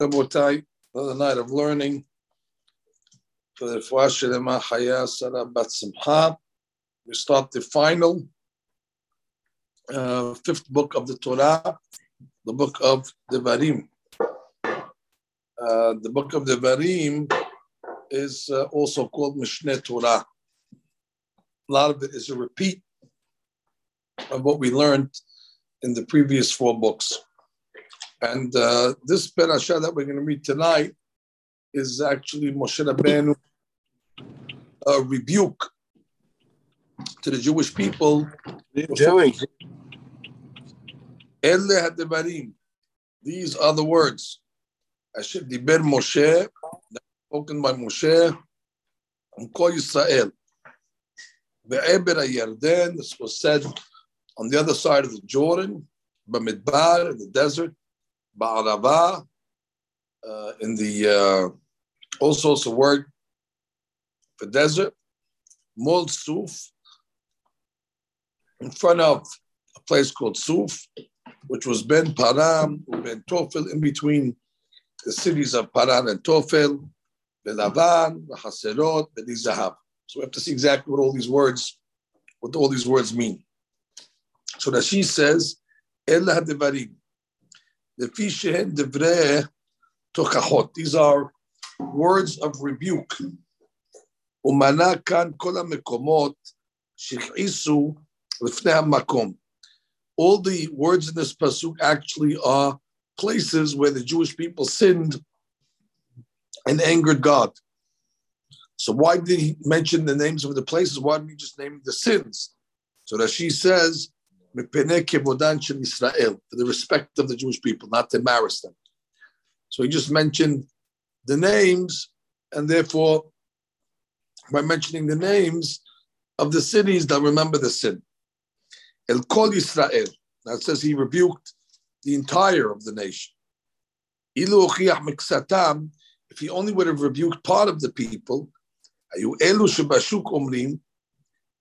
Rabotai, another night of learning for the Fuashalema Haya Sarah Bat. We start the final uh, fifth book of the Torah, the book of Devarim. Uh, the book of Devarim is uh, also called Mishneh Torah. A lot of it is a repeat of what we learned in the previous four books. And uh, this parasha that we're going to read tonight is actually Moshe Rabbeinu a rebuke to the Jewish people. doing? These are the words. Asher diber Moshe, spoken by Moshe, and Kol Yisrael. Be'eber Yarden, this was said on the other side of the Jordan, Bamidbar, in the desert, Ba'arava, uh, in the, uh, also it's a word for desert, Mol Suf, in front of a place called Suf, which was Ben Paran, Ben Tofel, in between the cities of Paran and Tofel, Belavan, Haserot, Belizahab. So we have to see exactly what all these words, what all these words mean. So that she says, Ella Hadevarim Lefishehen Devre Tokachot. These are words of rebuke. ומנה כאן כל המקומות שהכעיסו לפני המקום. All the words in this pasuk actually are places where the Jewish people sinned and angered God. So why did he mention the names of the places? Why didn't he just name the sins? So that she says, for the respect of the Jewish people, not to embarrass them. So he just mentioned the names, and therefore, by mentioning the names of the cities, they'll remember the sin. El Kol Yisrael. That says he rebuked the entire of the nation. If he only would have rebuked part of the people,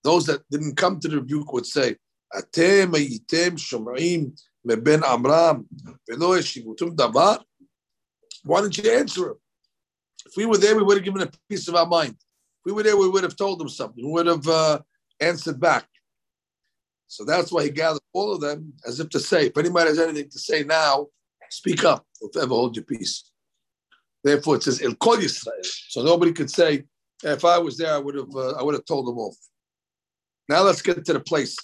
those that didn't come to the rebuke would say, אתם הייתם שומעים מבין עמרם ולא השיבותם דבר? Why didn't you answer him? If we were there, we would have given a piece of our mind. If we were there, we would have told them something. We would have uh, answered back. So that's why he gathered all of them as if to say, if anybody has anything to say now, speak up, or ever hold your peace. Therefore, it says, Il Kol Yisrael. So nobody could say, if I was there, I would have, uh, I would have told them off. Now let's get to the place.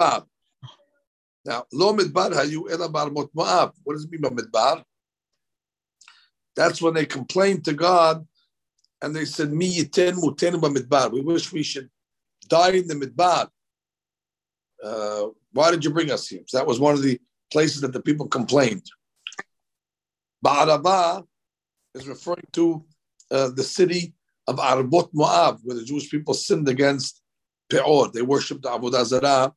Now, lo midbar hayu ela bar mo'ab. What does it mean by midbar? That's when they complained to God and they said, Mi yiten mutenu midbar. We wish we should die in the midbar. Uh, why did you bring us here? So that was one of the places that the people complained. Ba'araba is referring to uh, the city of Arbot Moab, where the Jewish people sinned against Peor. They worshipped Avodah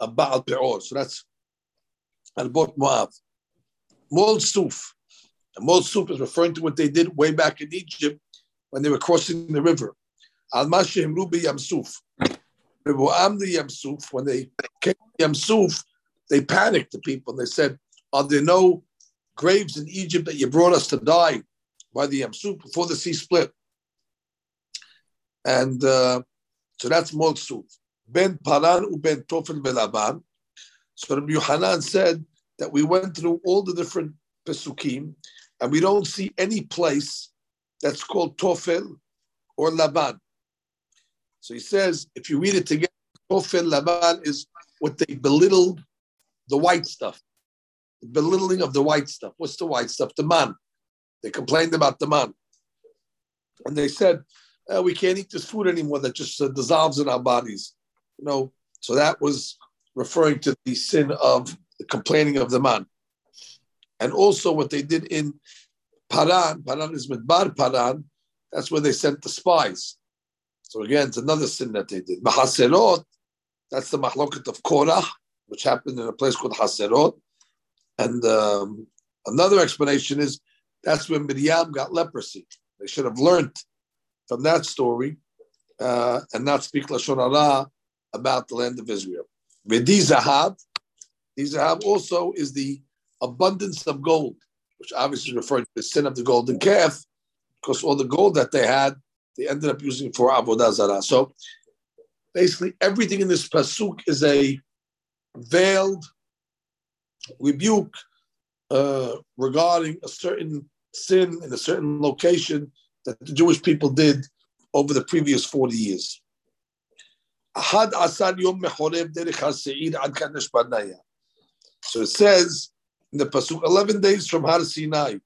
a Baal Peor. So that's Arbot Moab. Mol Suf. And Suf is referring to what they did way back in Egypt when they were crossing the river. Al Mashim Rubi Yamsuf. Yamsuf, when they came to Yamsuf, they panicked the people. and They said, Are there no graves in Egypt that you brought us to die by the Yamsuf before the sea split? And uh, so that's Molsuf. Ben Paran u Ben Tofel Belaban. So Rabbi Yohanan said that we went through all the different Pesukim and we don't see any place that's called Tofel or Laban. So he says, if you read it together, Tofel Laban is what they belittled the white stuff. The belittling of the white stuff. What's the white stuff? The man. They complained about the man. And they said, uh, we can't eat this food anymore that just uh, dissolves in our bodies. You know, so that was referring to the sin of the complaining of the man. And also what they did in Paran, Paran is Midbar Paran, that's where they sent the spies. So again, it's another sin that they did. Mahaserot, that's the mahloket of Korah, which happened in a place called Haserot. And um, another explanation is that's when Miriam got leprosy. They should have learned from that story uh, and not speak Lashon Hara about the land of Israel. V'di Zahav, Zahav also is the abundance of gold. which obviously referring to the sin of the golden calf, because all the gold that they had, they ended up using for avodah zarah. So basically, everything in this pasuk is a veiled rebuke uh, regarding a certain sin in a certain location that the Jewish people did over the previous 40 years. So it says in the Pasuk, 11 days from Har Sinai.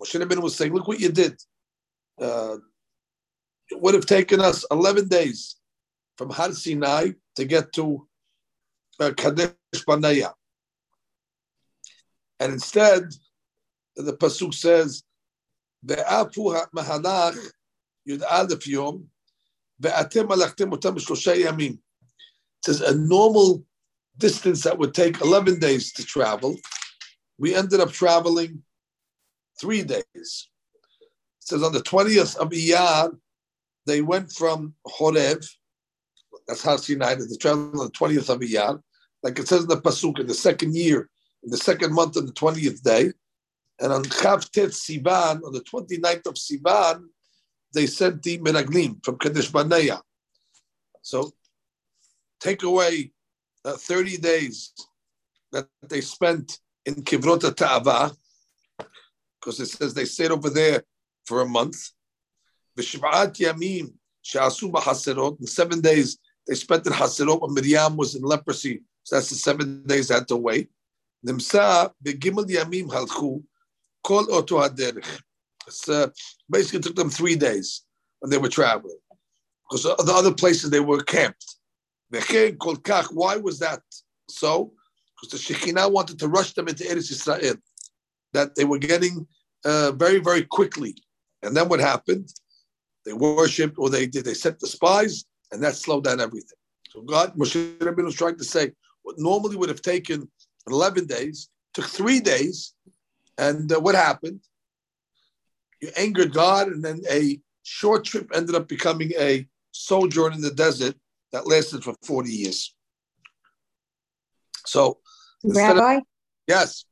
Moshe Rabbeinu was saying, look what you did. Uh, it would have taken us 11 days from Har Sinai to get to uh, Kadesh Barnea. And instead, the Pasuk says, Ve'apu mahalach yud alef yom, ve'atem alachtem otam b'shlosha yamim. It says a normal distance that would take 11 days to travel, we ended up traveling three days. It says on the 20th of Iyar, they went from Horeb, that's how Sinai, they traveled on the 20th of Iyar, like it says in the Pasuk, in the second year, in the second month on the 20th day. And on Chavtet Sivan, on the 29th of Sivan, they sent the Meraglim from Kadesh Barnea. So take away uh, 30 days that they spent in Kivrota Ta'ava, because it says they stayed over there for a month. V'shiv'at yamim she'asu b'haserot, in seven days they spent in Haserot when Miriam was in leprosy, so that's the seven days they had to wait. Nimsa b'gimel yamim halchu kol oto haderech. Uh, basically took them three days when they were traveling, because the other places they were camped. Called. Why was that so? Because the Shekhinah wanted to rush them into Eretz Israel, that they were getting uh, very, very quickly. And then what happened? They worshipped, or they did. They sent the spies, and that slowed down everything. So God, Moshe Rabbeinu was trying to say, what normally would have taken 11 days, took three days. And uh, what happened? You angered God, and then a short trip ended up becoming a sojourn in the desert that lasted for 40 years. So, Rabbi? Of, yes.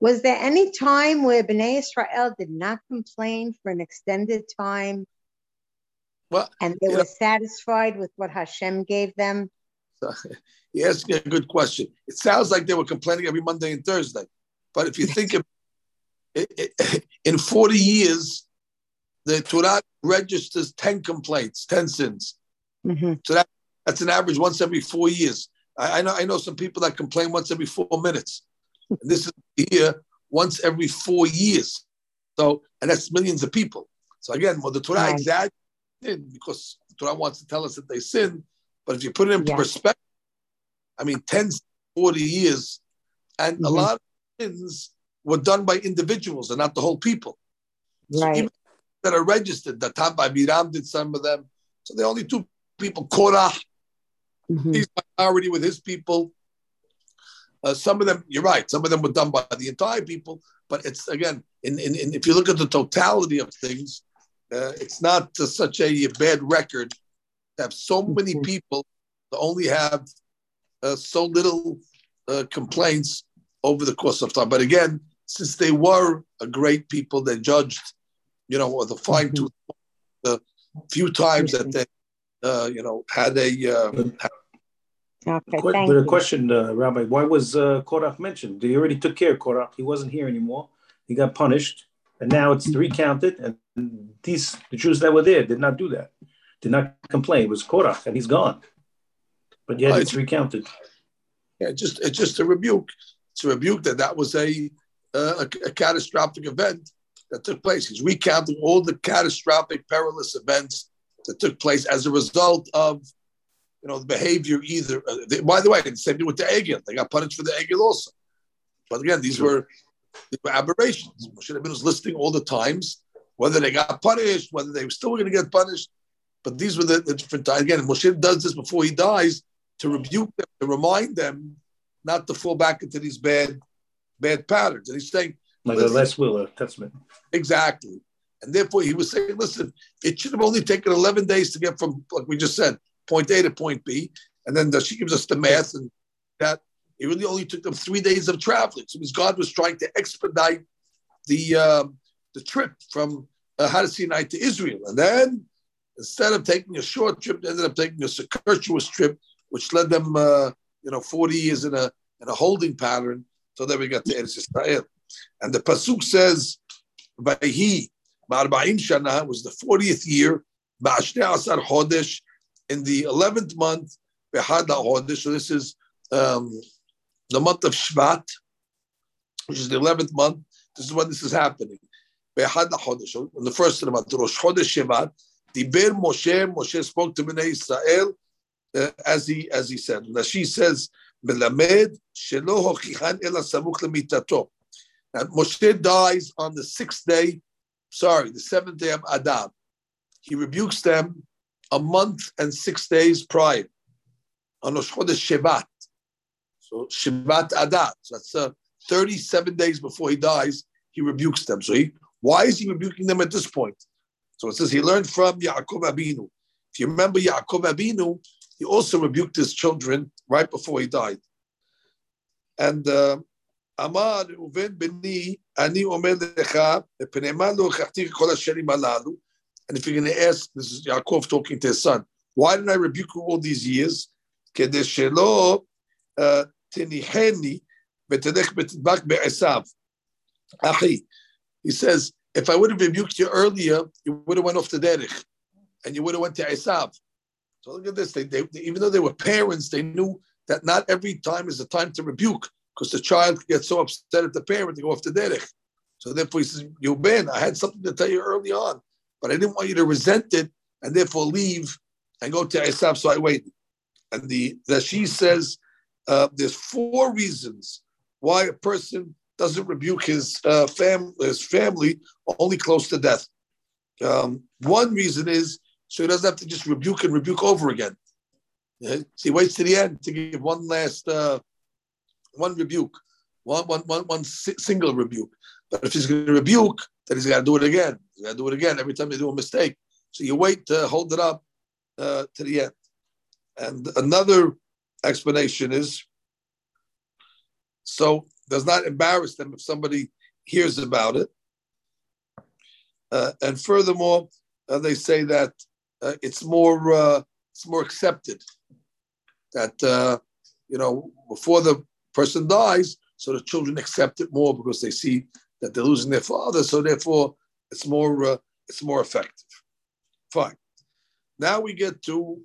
Was there any time where Bnei Israel did not complain for an extended time? Well, and they were know, satisfied with what Hashem gave them? So, you're asking a good question. It sounds like they were complaining every Monday and Thursday. But if you think of it, it, in 40 years, the Torah registers 10 complaints, 10 sins. Mm-hmm. So that that's an average once every four years. I, I know I know some people that complain once every four minutes. And this is here once every four years. So and that's millions of people. So again, well, the Torah right. exaggerates because the Torah wants to tell us that they sin. But if you put it in perspective, I mean, 10, 40 years, and mm-hmm. a lot of sins were done by individuals and not the whole people. Right. So that are registered, that by Biram did some of them. So the only two people, Korah Mm-hmm. He's minority with his people. Uh, some of them, you're right. Some of them were done by the entire people, but it's again, in, in, in if you look at the totality of things, uh, it's not uh, such a bad record to have so many mm-hmm. people to only have uh, so little uh, complaints over the course of time. But again, since they were a great people, they judged, you know, with a fine mm-hmm. tooth the few times that they uh, you know, had a. Uh, Okay, Qu- thank but a question, uh, Rabbi, why was uh, Korach mentioned? They already took care of Korach. He wasn't here anymore. He got punished, and now it's recounted. And these the Jews that were there did not do that, did not complain. It was Korach, and he's gone. But yet it's recounted. Yeah, just it's just a rebuke. It's a rebuke that that was a, uh, a, a catastrophic event that took place. He's recounting all the catastrophic, perilous events that took place as a result of you know the behavior either. Uh, they, by the way, the same thing with the Egel. They got punished for the Egel also. But again, these were, these were aberrations. Moshe Rabbeinu was listing all the times whether they got punished, whether they were still going to get punished. But these were the, the different times. Again, Moshe does this before he dies to rebuke them, to remind them not to fall back into these bad, bad patterns. And he's saying, like the last will of testament. Exactly. And therefore, he was saying, listen, it should have only taken 11 days to get from, like we just said, point A to point B. And then the, she gives us the math and that it really only took them three days of traveling. So God was trying to expedite the uh, the trip from uh, Sinai to Israel, and then instead of taking a short trip, they ended up taking a circuitous trip, which led them, uh, you know, 40 years in a in a holding pattern. So then we got to Eretz and the pasuk says, "Vayhi Ma'arba'im Shana" was the 40th year, Ba'ashnei Asar Chodesh, in the 11th month, Behad Chodesh. So this is um, the month of Shvat, which is the 11th month. This is when this is happening. Behad Chodesh, in the first of the month, Rosh Chodesh Shevat, Diber Moshe, Moshe spoke to Bnei Israel uh, as he as he said. Now she says, "Melamed shelo hochichan ela samuch lemitato." And Moshe dies on the sixth day, sorry, the seventh day of Adar. He rebukes them a month and six days prior on Rosh Chodesh Shevat. So Shevat Adar. So that's uh, 37 days before he dies. He rebukes them. So he, why is he rebuking them at this point? So it says he learned from Yaakov Abinu. If you remember Yaakov Abinu, he also rebuked his children right before he died. And uh, Amar Uven Beni Ani Omer Lecha Lo Kol Hasherim Alalu. And if you're going to ask, this is Yaakov talking to his son, why did I rebuke you all these years? כדי שלא תניחני ותלך ותדבק בעשיו. אחי, he says, if I would have rebuked you earlier, you would have went off the derech, and you would have went to Esav. So look at this. They, they, even though they were parents, they knew that not every time is the time to rebuke, because the child gets so upset at the parent to go off the derech. So therefore he says, you Ben, I had something to tell you early on, but I didn't want you to resent it and therefore leave and go to Esav, so I waited. And the that she says uh, there's four reasons why a person doesn't rebuke his uh, fam- his family only close to death. Um, one reason is so he doesn't have to just rebuke and rebuke over again. So he waits to the end to give one last uh, one rebuke, one, one, one, one single rebuke. But if he's going to rebuke, then he's got to do it again. He's got to do it again every time you do a mistake. So you wait to hold it up uh, to the end. And another explanation is so does not embarrass them if somebody hears about it. Uh, and furthermore, uh, they say that uh, it's more uh, it's more accepted that uh, you know before the person dies, so the children accept it more because they see that they're losing their father, so therefore it's more uh, it's more effective. Fine. Now we get to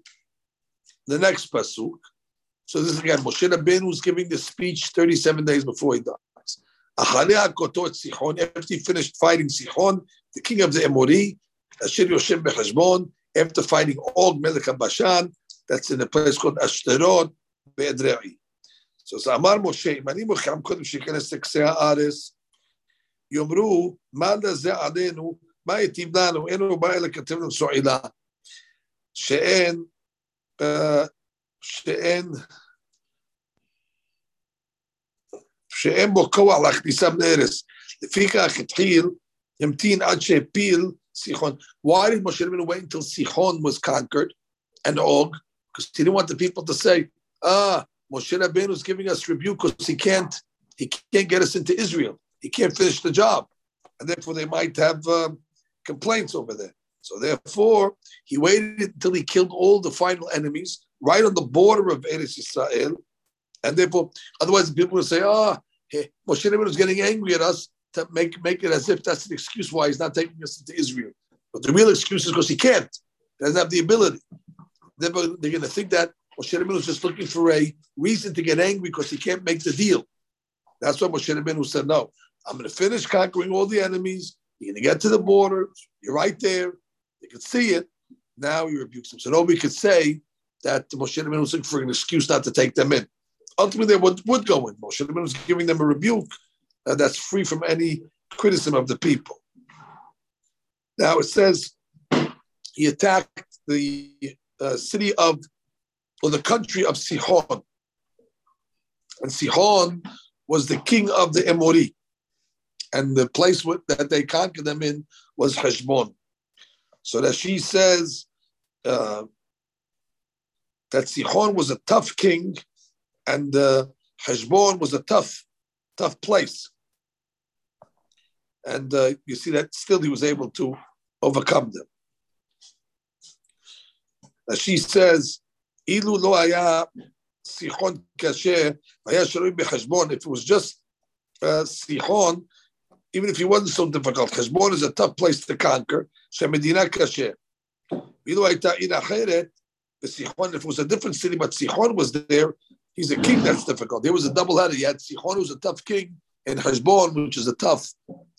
the next pasuk. So this is again Moshe Rabbeinu who's giving the speech 37 days before he dies. After he finished fighting Sichon, the king of the Emori, Ashir Yoshem Bechashbon, after fighting Og Melek Bashan, that's in a place called Ashterot Be'edrei. So it's Amar Moshe, Mani Moshe, I'm going to shake and say, Kseha Ares, Yomru, Manda Ze Adenu, Mayit Enu Ba'elek Atevnu So'ila, uh, She'en, She'en, She'en Bo Kowa, Lach Nisam Neres, Fika Achit Yemtin Ad She'epil, Yemtin Sichon. Why did Moshe Rabbeinu wait until Sichon was conquered and Og? Because he didn't want the people to say, ah, Moshe Rabbeinu is giving us rebuke because he can't, he can't get us into Israel. He can't finish the job. And therefore they might have uh, complaints over there. So therefore, he waited until he killed all the final enemies right on the border of Eretz Israel. And therefore, otherwise people would say, ah, oh, Moshe Rabbeinu is getting angry at us to make make it as if that's an excuse why he's not taking us into Israel." But the real excuse is because he can't. He doesn't have the ability. They're, they're going to think that Moshe Rabbeinu is just looking for a reason to get angry because he can't make the deal. That's why Moshe Rabbeinu said, "No, I'm going to finish conquering all the enemies. You're going to get to the border. You're right there. You can see it. Now he rebukes them. So nobody could say that Moshe Rabbeinu was looking for an excuse not to take them in. Ultimately, they would, would go in. Moshe Rabbeinu was giving them a rebuke uh, that's free from any criticism of the people. Now it says he attacked the uh, city of, or the country of Sihon. And Sihon was the king of the Emori. And the place that they conquered them in was Heshbon. So that she says uh, that Sihon was a tough king and uh, Heshbon was a tough, tough place. And uh, you see that still he was able to overcome them. As she says, "Ilu lo haya sichon kasher, haya shaloi becheshbon." If it was just uh, sichon, even if he wasn't so difficult, cheshbon is a tough place to conquer. Shemedina kasher. Ilu hayta ira cheret, Sichon, if it was a different city, but Sichon was there, he's a king that's difficult. There was a double header. You had Sichon, who was a tough king, and Heshbon, which is a tough,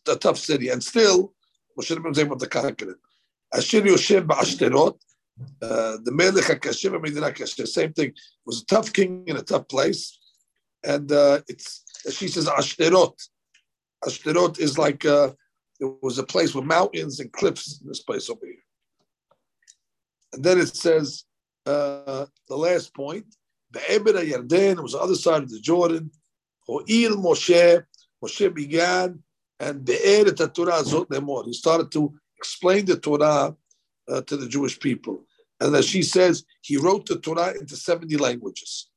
a tough city. And still, Moshe Rabbeinu was able to conquer it. Ashir Yoshem Ba'ashterot, uh, the Melech HaKashim Medina Kasher, same thing. It was a tough king in a tough place. And uh, it's, she says Ashterot. Ashterot is like, uh, it was a place with mountains and cliffs this place over here. And then it says, uh, the last point, the Ebed Yarden was the other side of the Jordan. Ho'il Moshe, Moshe began and be'er et Torah zot lemor. He started to explain the Torah uh, to the Jewish people. And as she says, he wrote the Torah into 70 languages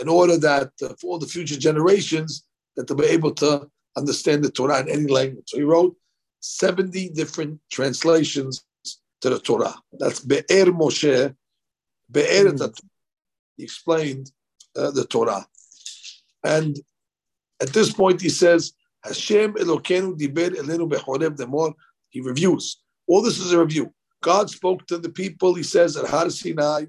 in order that uh, for all the future generations that they'll be able to understand the Torah in any language. So he wrote 70 different translations to the Torah. That's Be'er Moshe, Be'er mm. He explained uh, the Torah. And at this point, he says, Hashem Elokeinu diber elenu bechoreb demor. He reviews. All this is a review. God spoke to the people, he says, at Har Sinai,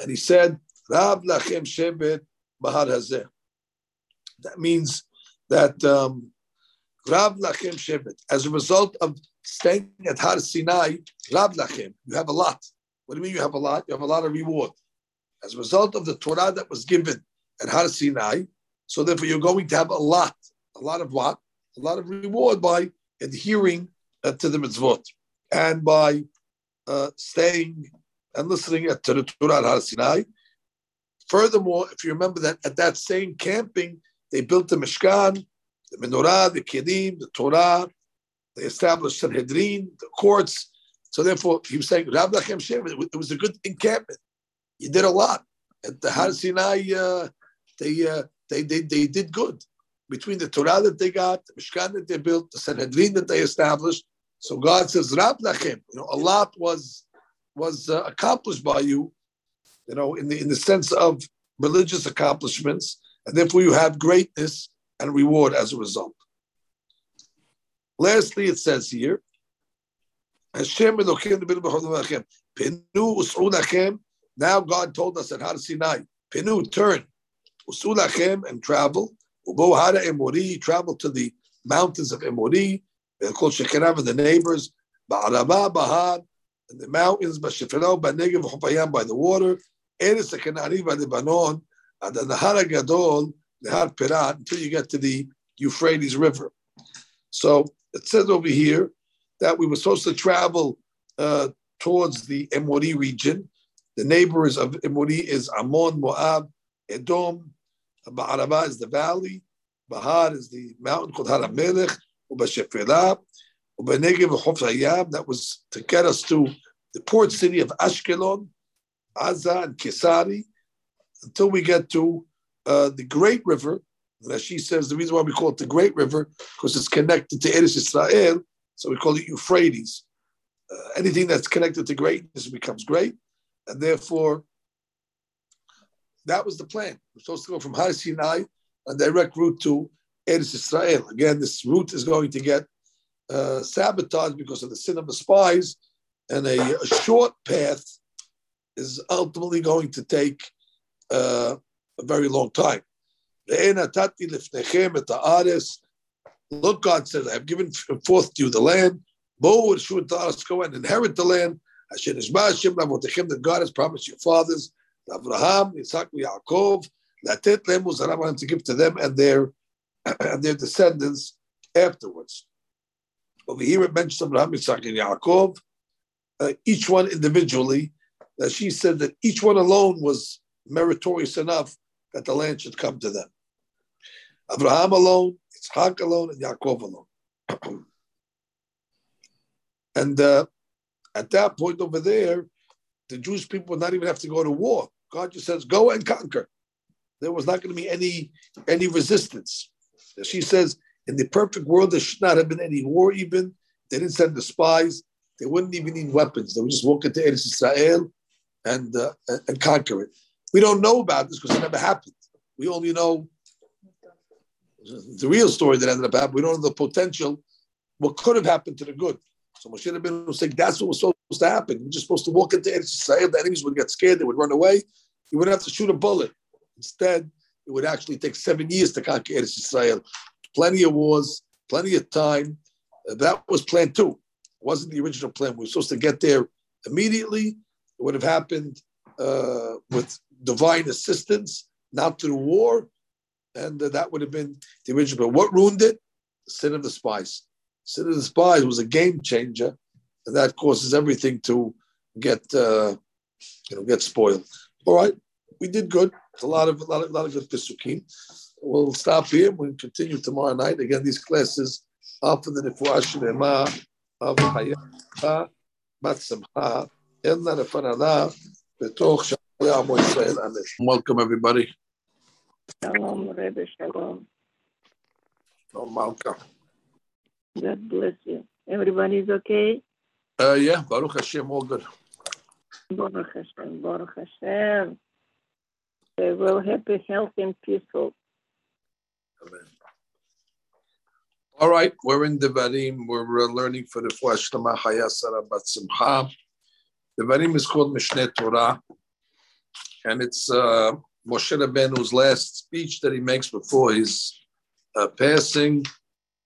and he said, Rab lachem shebet bahar hazeh. That means that um, Rab lachem shebet. As a result of staying at Har Sinai, Rab lachem, you have a lot. What do you mean you have a lot? You have a lot of reward. As a result of the Torah that was given at Har Sinai, so therefore you're going to have a lot, a lot of what? A lot of reward by adhering uh, to the mitzvot and by uh, staying and listening to the Torah at Har Sinai. Furthermore, if you remember that at that same camping, they built the Mishkan, the Menorah, the Kedim, the Torah, they established Sanhedrin, the courts. So therefore, he was saying, Rab Lachem Shem, it was a good encampment. You did a lot. At the Har Sinai, uh, they, uh, they, they, they did good. Between the Torah that they got, the Mishkan that they built, the Sanhedrin that they established. So God says, Rab Lachem, you know, a lot was was uh, accomplished by you, you know, in the in the sense of religious accomplishments, and therefore you have greatness and reward as a result. Lastly, it says here, Hashem Now God told us at Har Sinai, Pinu, turn, usulachem and travel. Ubo Hara Emori, travel to the mountains of Emori, called Shekerav and the neighbors, Ba'araba, Bahad, and the mountains, Bashefelo, Banegev, Chopayam by the water, Eres Kanari, Lebanon, and the Nahar Gadol, Nahar Perat, until you get to the Euphrates River. So it says over here that we were supposed to travel uh, towards the Emori region. The neighbors of Emori is Ammon, Moab, Edom. Ba'araba is the valley. Bahar is the mountain called Haramelech. Ubashefela. Ubanegev Hayam. That was to get us to the port city of Ashkelon, Aza, and Kesari, until we get to uh, the Great River, she says the reason why we call it the Great River because it's connected to Eretz Israel, so we call it Euphrates. Uh, anything that's connected to greatness becomes great, and therefore that was the plan. We're supposed to go from Har Sinai, a direct route to Eretz Israel. Again, this route is going to get uh, sabotaged because of the sin of the spies, and a, a short path is ultimately going to take uh, a very long time. Look, God says, I have given forth to you the land. Go and inherit the land. That God has promised your fathers, Abraham, Isaac, Yaakov, Latet Lem Uzaram to give to them and their and their descendants afterwards. Over here it mentions Abraham, Isaac, and Yaakov, uh, each one individually. That she said that each one alone was meritorious enough that the land should come to them. Abraham alone, Yitzhak alone, and Yaakov alone. and uh, at that point over there, the Jewish people would not even have to go to war. God just says, "Go and conquer." There was not going to be any any resistance. She says, In the perfect world, there should not have been any war even. They didn't send the spies. They wouldn't even need weapons. They would just walk into Eretz Israel and, uh, and conquer it. We don't know about this because it never happened. We only know the real story that ended up happening. We don't know the potential, what could have happened to the good. So Moshe Rabbeinu was saying that's what was supposed to happen. We're just supposed to walk into Eretz Israel. The enemies would get scared. They would run away. You wouldn't have to shoot a bullet. Instead, it would actually take seven years to conquer Eretz Israel. Plenty of wars, plenty of time. Uh, that was plan two. It wasn't the original plan. We were supposed to get there immediately. It would have happened uh, with divine assistance, not through war. And uh, that would have been the original. But what ruined it? The sin of the spies. Citizen Spies was a game changer, and that causes everything to get uh, you know get spoiled. All right, we did good. A lot of a lot of a lot of good pisukim. We'll stop here. We'll continue tomorrow night. Again, these classes after the nifuah of Welcome everybody. Shalom Rebbe Shalom. Shalom God bless you. Everybody's okay? Uh, yeah, Baruch Hashem, all good. Baruch Hashem, Baruch Hashem. They will happy, healthy, and peaceful. Amen. All right, we're in Devarim. We're learning for the Hayasara Bat. Devarim is called Mishneh Torah, and it's uh, Moshe Rabbeinu's last speech that he makes before his uh, passing.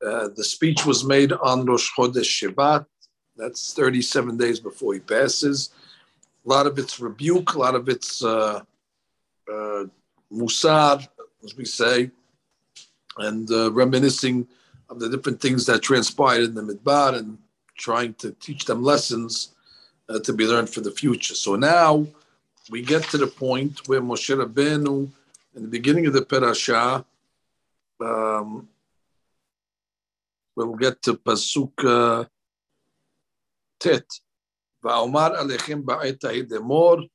Uh, the speech was made on Rosh Chodesh Shevat. That's 37 days before he passes. A lot of it's rebuke, a lot of it's uh, uh, musar, as we say, and uh, reminiscing of the different things that transpired in the Midbar and trying to teach them lessons uh, to be learned for the future. So now we get to the point where Moshe Rabbeinu, in the beginning of the parasha, um, we'll get to pasuk uh, tet. Va'omar alechem ba'et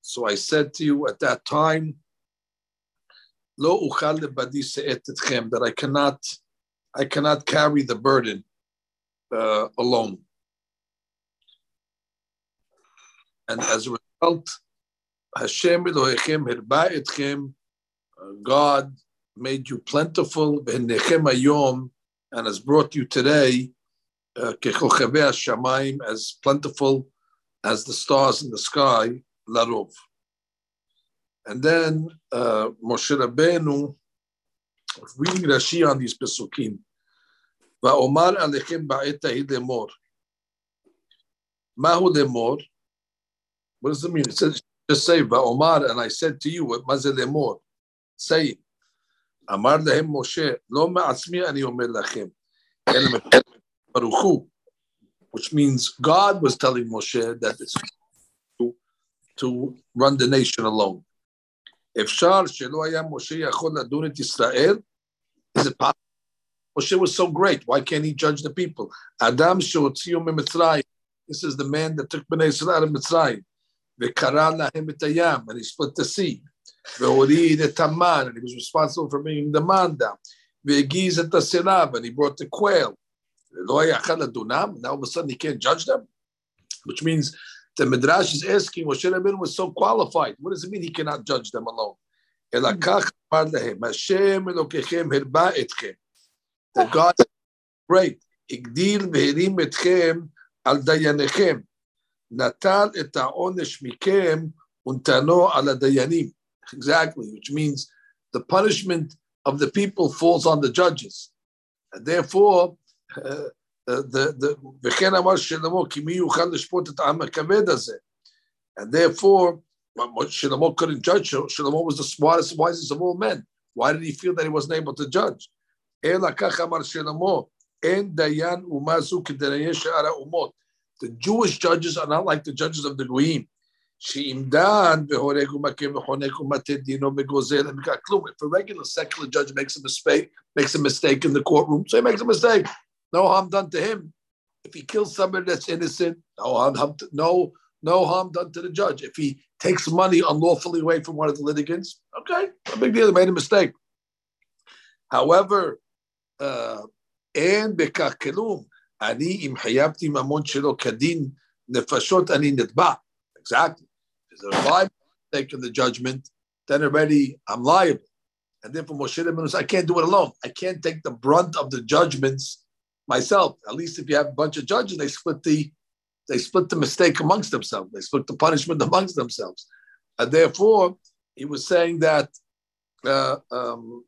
So I said to you at that time, lo uchal lebadi etchem, that I cannot, I cannot carry the burden uh, alone. And as a result, Hashem Elohechem hirba etchem, God made you plentiful, v'nechem ayom, and has brought you today, uh, as plentiful as the stars in the sky, larov. And then uh, Moshe Rabbeinu, reading Rashi on these pesukim, va'omar alechem ba'et lemor. Mahu lemor. What does it mean? It says just say, Va'omar, and I said to you, what lemor? Say it. Amar lehem Moshe, lo ma'atzmi ani omer lachem. Baruch which means God was telling Moshe that it's to, to run the nation alone. If Shar shelo haya Moshe yachol ladun et Israel, is it possible? Moshe was so great. Why can't he judge the people? Adam sheotziu mitzrayim. This is the man that took Bnei Israel out of Mitzrayim. וקרא להם את הים, and he split the sea. והוריד את המן, and he was responsible for bringing the man down. והגיז את הסירב, and he brought the quail. ולא היה אחד לדונם, now all of a sudden he can't judge them, which means the Midrash is asking, Moshe Rabbeinu was so qualified. What does it mean he cannot judge them alone? אלא כך אמר להם, השם אלוקיכם הרבה אתכם. That God is great, הגדיל והרים אתכם על דייניכם. נטל את העונש מכם ונתנו על הדיינים. exactly, which means the punishment of the people falls on the judges. And therefore, uh, uh the the and therefore, Shlomo couldn't judge. Shlomo was the smartest, wisest of all men. Why did he feel that he wasn't able to judge? The Jewish judges are not like the judges of the Goyim. If a regular secular judge makes a mistake, makes a mistake in the courtroom, so he makes a mistake. No harm done to him. If he kills somebody that's innocent, no harm, no, no harm done to the judge. If he takes money unlawfully away from one of the litigants, okay, a big deal. He made a mistake. However, uh, אין בכך כלום. אני, אם חייבתי ממון שלא כדין נפשות, אני נתבע. Exactly. If I take the judgment, then already I'm liable. And therefore Moshe Rabbeinu says, I can't do it alone. I can't take the brunt of the judgments myself. At least if you have a bunch of judges, they split the they split the mistake amongst themselves. They split the punishment amongst themselves. And therefore, he was saying that uh, um,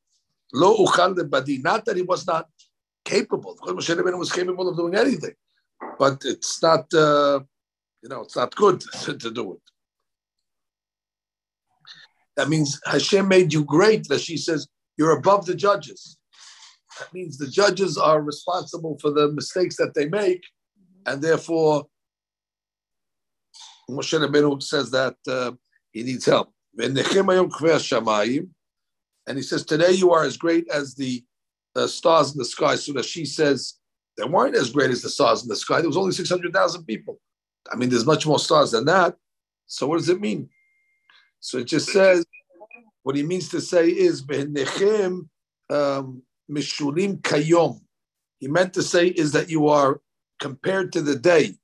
lo uchal badi, not that he was not capable. Of course, Moshe Rabbeinu was capable of doing anything, but it's not, uh, you know, it's not good to, to do it. That means Hashem made you great. That she says you're above the judges. That means the judges are responsible for the mistakes that they make, and therefore Moshe Rabbeinu says that uh, he needs help. And he says, Today you are as great as the uh, stars in the sky. So that she says, They weren't as great as the stars in the sky. There was only 600,000 people. I mean, there's much more stars than that. So what does it mean? So it just says, what he means to say is, um, mishulim kayom. He meant to say is that you are compared to the day.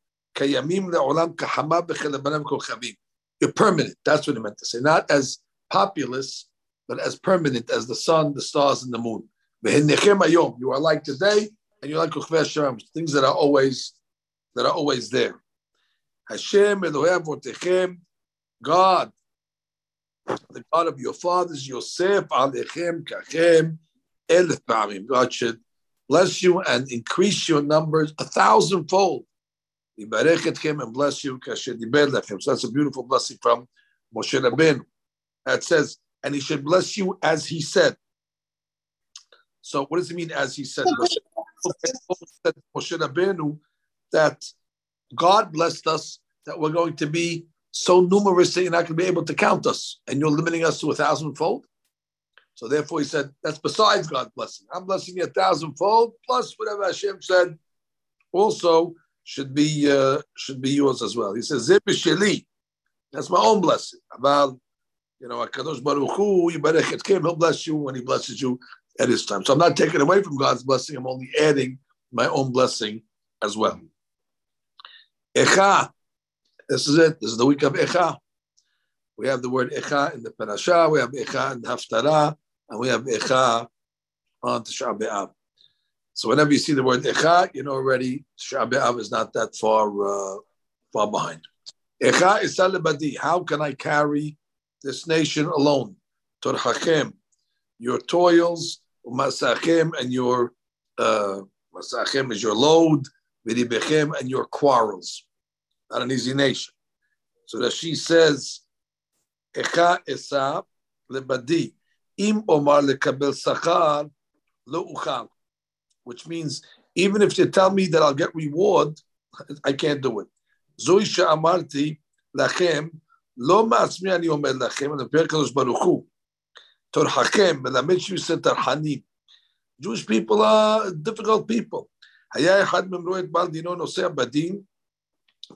You're permanent. That's what he meant to say. Not as populous, but as permanent as the sun, the stars, and the moon. You are like today, and you're like things that are always that are always there. Hashem God the God of your fathers, Yosef, Alechem, Kachem, Elif Ba'amim. God should bless you and increase your numbers a thousandfold. Yibarechetchem and bless you, Kasher Diber Lechem. So that's a beautiful blessing from Moshe Rabbeinu. That says, and he should bless you as he said. So what does it mean as he said? Moshe Rabbeinu that God blessed us that we're going to be so numerous that you're not going to be able to count us, and you're limiting us to a thousandfold. So therefore, he said that's besides God's blessing. I'm blessing you a thousandfold plus whatever Hashem said. Also should be uh, should be yours as well. He says Sheli. That's my own blessing. About you know, Hakadosh Baruch Hu, He'll bless you when He blesses you at His time. So I'm not taking away from God's blessing. I'm only adding my own blessing as well. Echa this is it. This is the week of Echa. We have the word Echa in the Parashah, we have Echa in the Haftarah, and we have Echa on Tisha B'Av. So whenever you see the word Echa, you know already Tisha B'Av is not that far uh, far behind. Echa is salibadi. How can I carry this nation alone? Torhachem, your toils, masachem, and your uh, masachem is your load, vidibechem, and your quarrels not an easy nation. So that she says, Echa esa lebadi, im omar lekabel sachar lo uchal, which means even if you tell me that I'll get reward, I can't do it. Zoi she'amarti lachem, לא מעצמי אני אומר לכם, אני מדבר הקדוש ברוך הוא, תורחכם, מלמד שיוסי טרחנים. Jewish people are difficult people. היה אחד מהם רואה את בעל דינו נוסע בדין,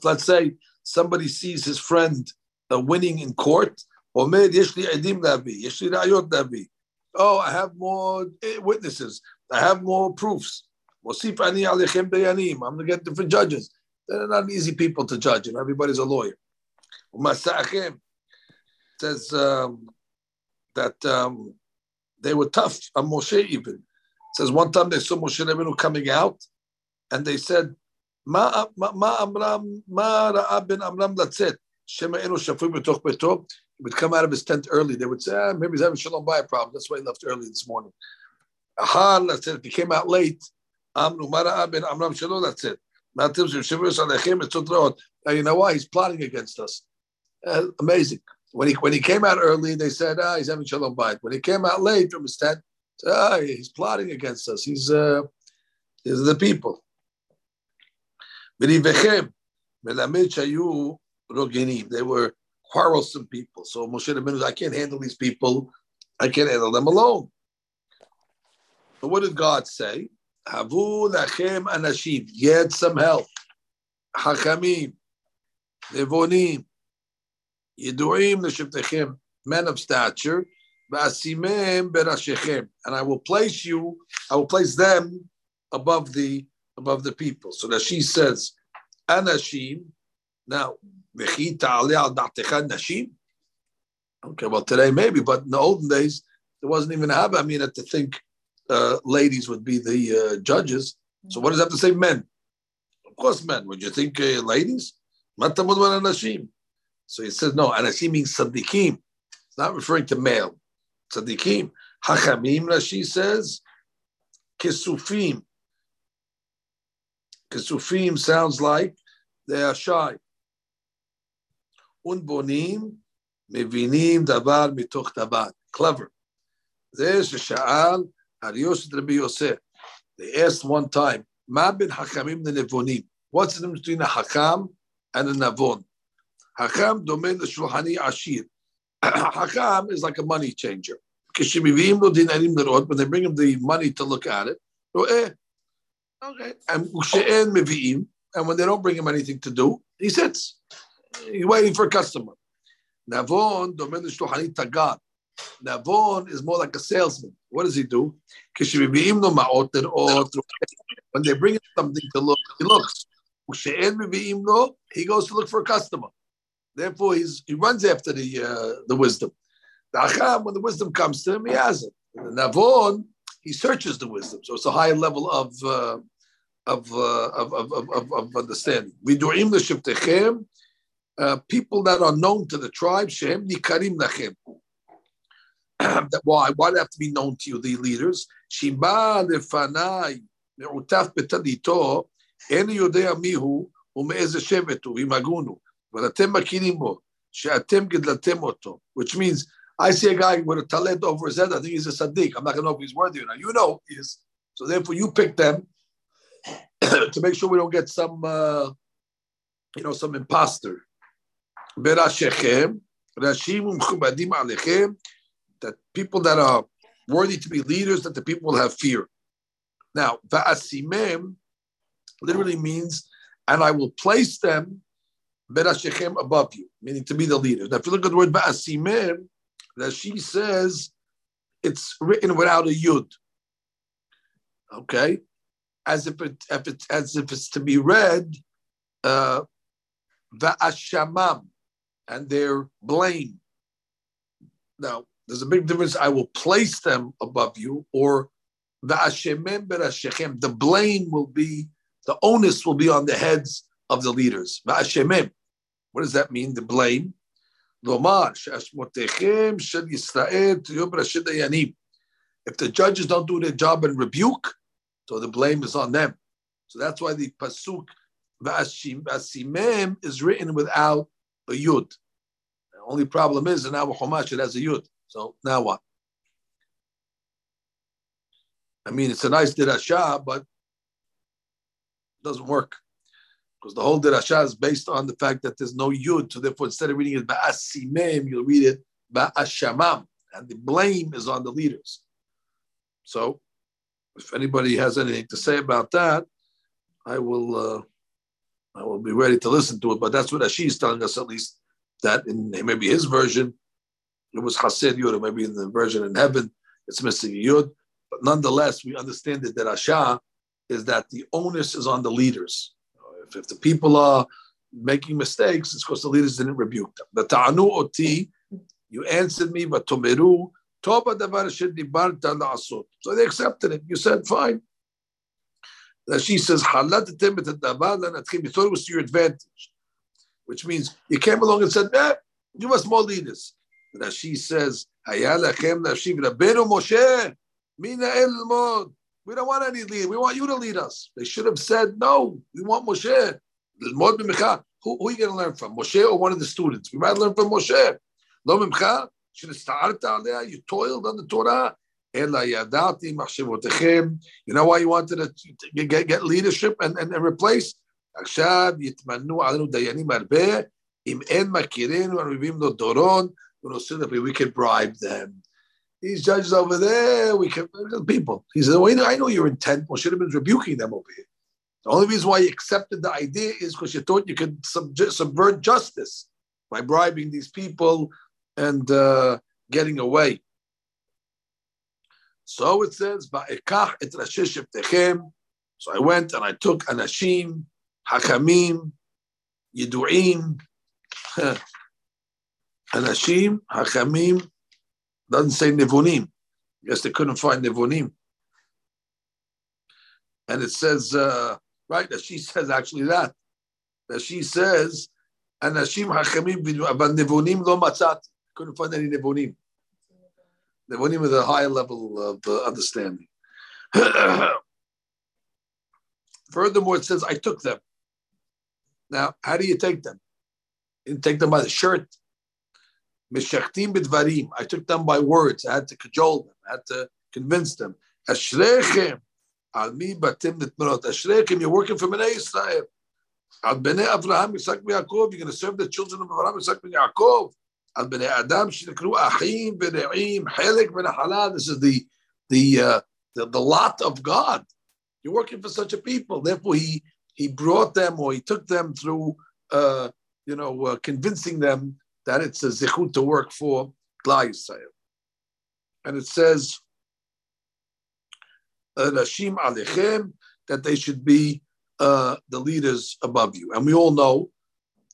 let's say somebody sees his friend uh, winning in court, oh, I have more eh, witnesses. I have more proofs. I'm going to get different judges. They're not easy people to judge, and everybody's a lawyer. says um, that um, they were tough on Moshe even. Says one time they saw Moshe Rabbeinu coming out, and they said, מה, מה, מה, אמרם, מה ראה בין עמרם לצאת? שמא אלו שפוי בתוך ביתו? It would come out of his tent early. They would say, ah, maybe he's having shalom bayit problem. That's why he left early this morning. Ahal, that's it. He came out late, אמנו, מה ראה בין עמרם That's it. Matim אתם שיושבים עליכם עצות רעות? Now, you know why? He's plotting against us. Uh, amazing. When he, when he came out early, they said, ah, he's having shalom bayit. When he came out late from his tent, ah, he's plotting against us. He's, uh, he's the people. They were quarrelsome people. So Moshe Rabbeinu, I can't handle these people. I can't handle them alone. So what did God say? Havu lachem anashim. Get some help. Hakamim. Nevonim. Yiduim l'shivtechem. Men of stature. V'asimem berashechem, and I will place you, I will place them above the above the people. So that she says, Anashim. Now, nashim. Okay, well today maybe, but in the olden days there wasn't even a I mean, to think uh, ladies would be the uh, judges. So what does that have to say? Men. Of course, men. Would you think uh, ladies? anashim. So he says no. Anashim means sadikim. It's not referring to male. Sadikim. Hachamim. Rashi says kisufim. Kisufim sounds like they are shy. Unbonim mevinim davar mitoch davar. Clever. There's a sha'al Ariyosh Rabbi Yosef. They asked one time, Ma bin Hakamim nevonim. What's the difference between a Hakam and a Navon? Hakam domain the Shulhani Ashir. Hakam is like a money changer. When they bring him the money to look at it, eh, okay. And mevi'im, and when they don't bring him anything to do, he sits. He's waiting for a customer. Navon domain the Shulhani Tagat. Navon is more like a salesman. What does he do? When they bring him something to look, he looks. He goes to look for a customer. Therefore, he's, he runs after the uh, the wisdom. When the wisdom comes to him, he has it. Navon, he searches the wisdom. So it's a higher level of uh, of, uh, of, of, of, of understanding. Vidurim l'shiftechem, uh, people that are known to the tribe, shem nikarim lachem. that why? Why do they have to be known to you, the leaders? Shimba lefanai me'utaf betadito, אין יודע מיהו ומאיזה שבט הוא, אם הגונו, אבל אתם מכירים בו, שאתם גדלתם אותו, which means, I see a guy with a talent over his head. I think he's a sadiq. I'm not going to know if he's worthy or not. You know he is. So therefore, you pick them to make sure we don't get some, uh, you know, some imposter. That people that are worthy to be leaders, that the people will have fear. Now, va'asimem literally means, and I will place them berashechem above you, meaning to be the leaders. Now, if you look at the word va'asimem, that she says it's written without a yud. Okay, as if it, if it as if it's to be read uh, va'ashamam, and their blame. Now, there's a big difference. I will place them above you, or the ashemem The blame will be, the onus will be on the heads of the leaders. Va'ashemem. What does that mean? The blame. If the judges don't do their job and rebuke, so the blame is on them. So that's why the pasuk v'asimem is written without a yud. The only problem is in our Chumash it has a yud. So now what? I mean, it's a nice dirasha, but it doesn't work because the whole dirasha is based on the fact that there's no yud. So therefore, instead of reading it ba'asimem, you'll read it ba'ashamam, and the blame is on the leaders. So, if anybody has anything to say about that, I will. Uh, I will be ready to listen to it. But that's what Rashi is telling us, at least that in maybe his version, it was Hasid Yud, or maybe in the version in heaven, it's missing Yud. But nonetheless, we understand that the Rasha is that the onus is on the leaders. If, if the people are making mistakes, it's because the leaders didn't rebuke them. The Ta'anu Oti, you answered me, but Tomeru, Toba Davar So they accepted it. You said, fine. That she says, You thought it was to your advantage. Which means you came along and said, eh, give us more leaders. Rashi says, Hayalachem Rabbeinu Moshe, Mina Elmod. We don't want any lead. We want you to lead us. They should have said, no, we want Moshe. Who, who are you going to learn from? Moshe or one of the students? We might learn from Moshe. Lo Mimcha, should have started aliyah. You toiled on the Torah. You know why you wanted to get, get leadership and, and, and replace? עכשיו יתמנו עלינו דיינים הרבה, אם אין מכירנו הנביאים לדורון, we can bribe them. These judges over there, we can people. He said, well, I know your intent. Well, should have been rebuking them over here. The only reason why you accepted the idea is because you thought you could sub- subvert justice by bribing these people and uh, getting away. So it says. So I went and I took anashim, hakamim, yiduim, anashim, hakamim. Doesn't say nevunim. Yes, they couldn't find nevunim. And it says, uh, right, that she says actually that. That she says, anashim hakamim, but nevunim lo matzat. Couldn't find any nevunim. Nevunim is a higher level of uh, understanding. Furthermore, it says, I took them. Now, how do you take them? You take them by the shirt. Mishachtim bidvarim. I took them by words. I had to cajole them. I had to convince them. Ashrechem. Al mi batim nitmerot. Ashrechem, you're working for Bnei Israel. Al bnei Avraham, Yitzhak Yaakov. You're going to serve the children of Avraham, Yitzhak Yaakov. Al bnei Adam, shinekru achim, b'ne'im, helek, b'ne'halal. This is the, the, uh, the, the lot of God. You're working for such a people. Therefore, he he brought them or he took them through, uh, you know, uh, convincing them that it's a zichut to work for Klal Yisrael. And it says, Rashim Alechem, that they should be uh, the leaders above you. And we all know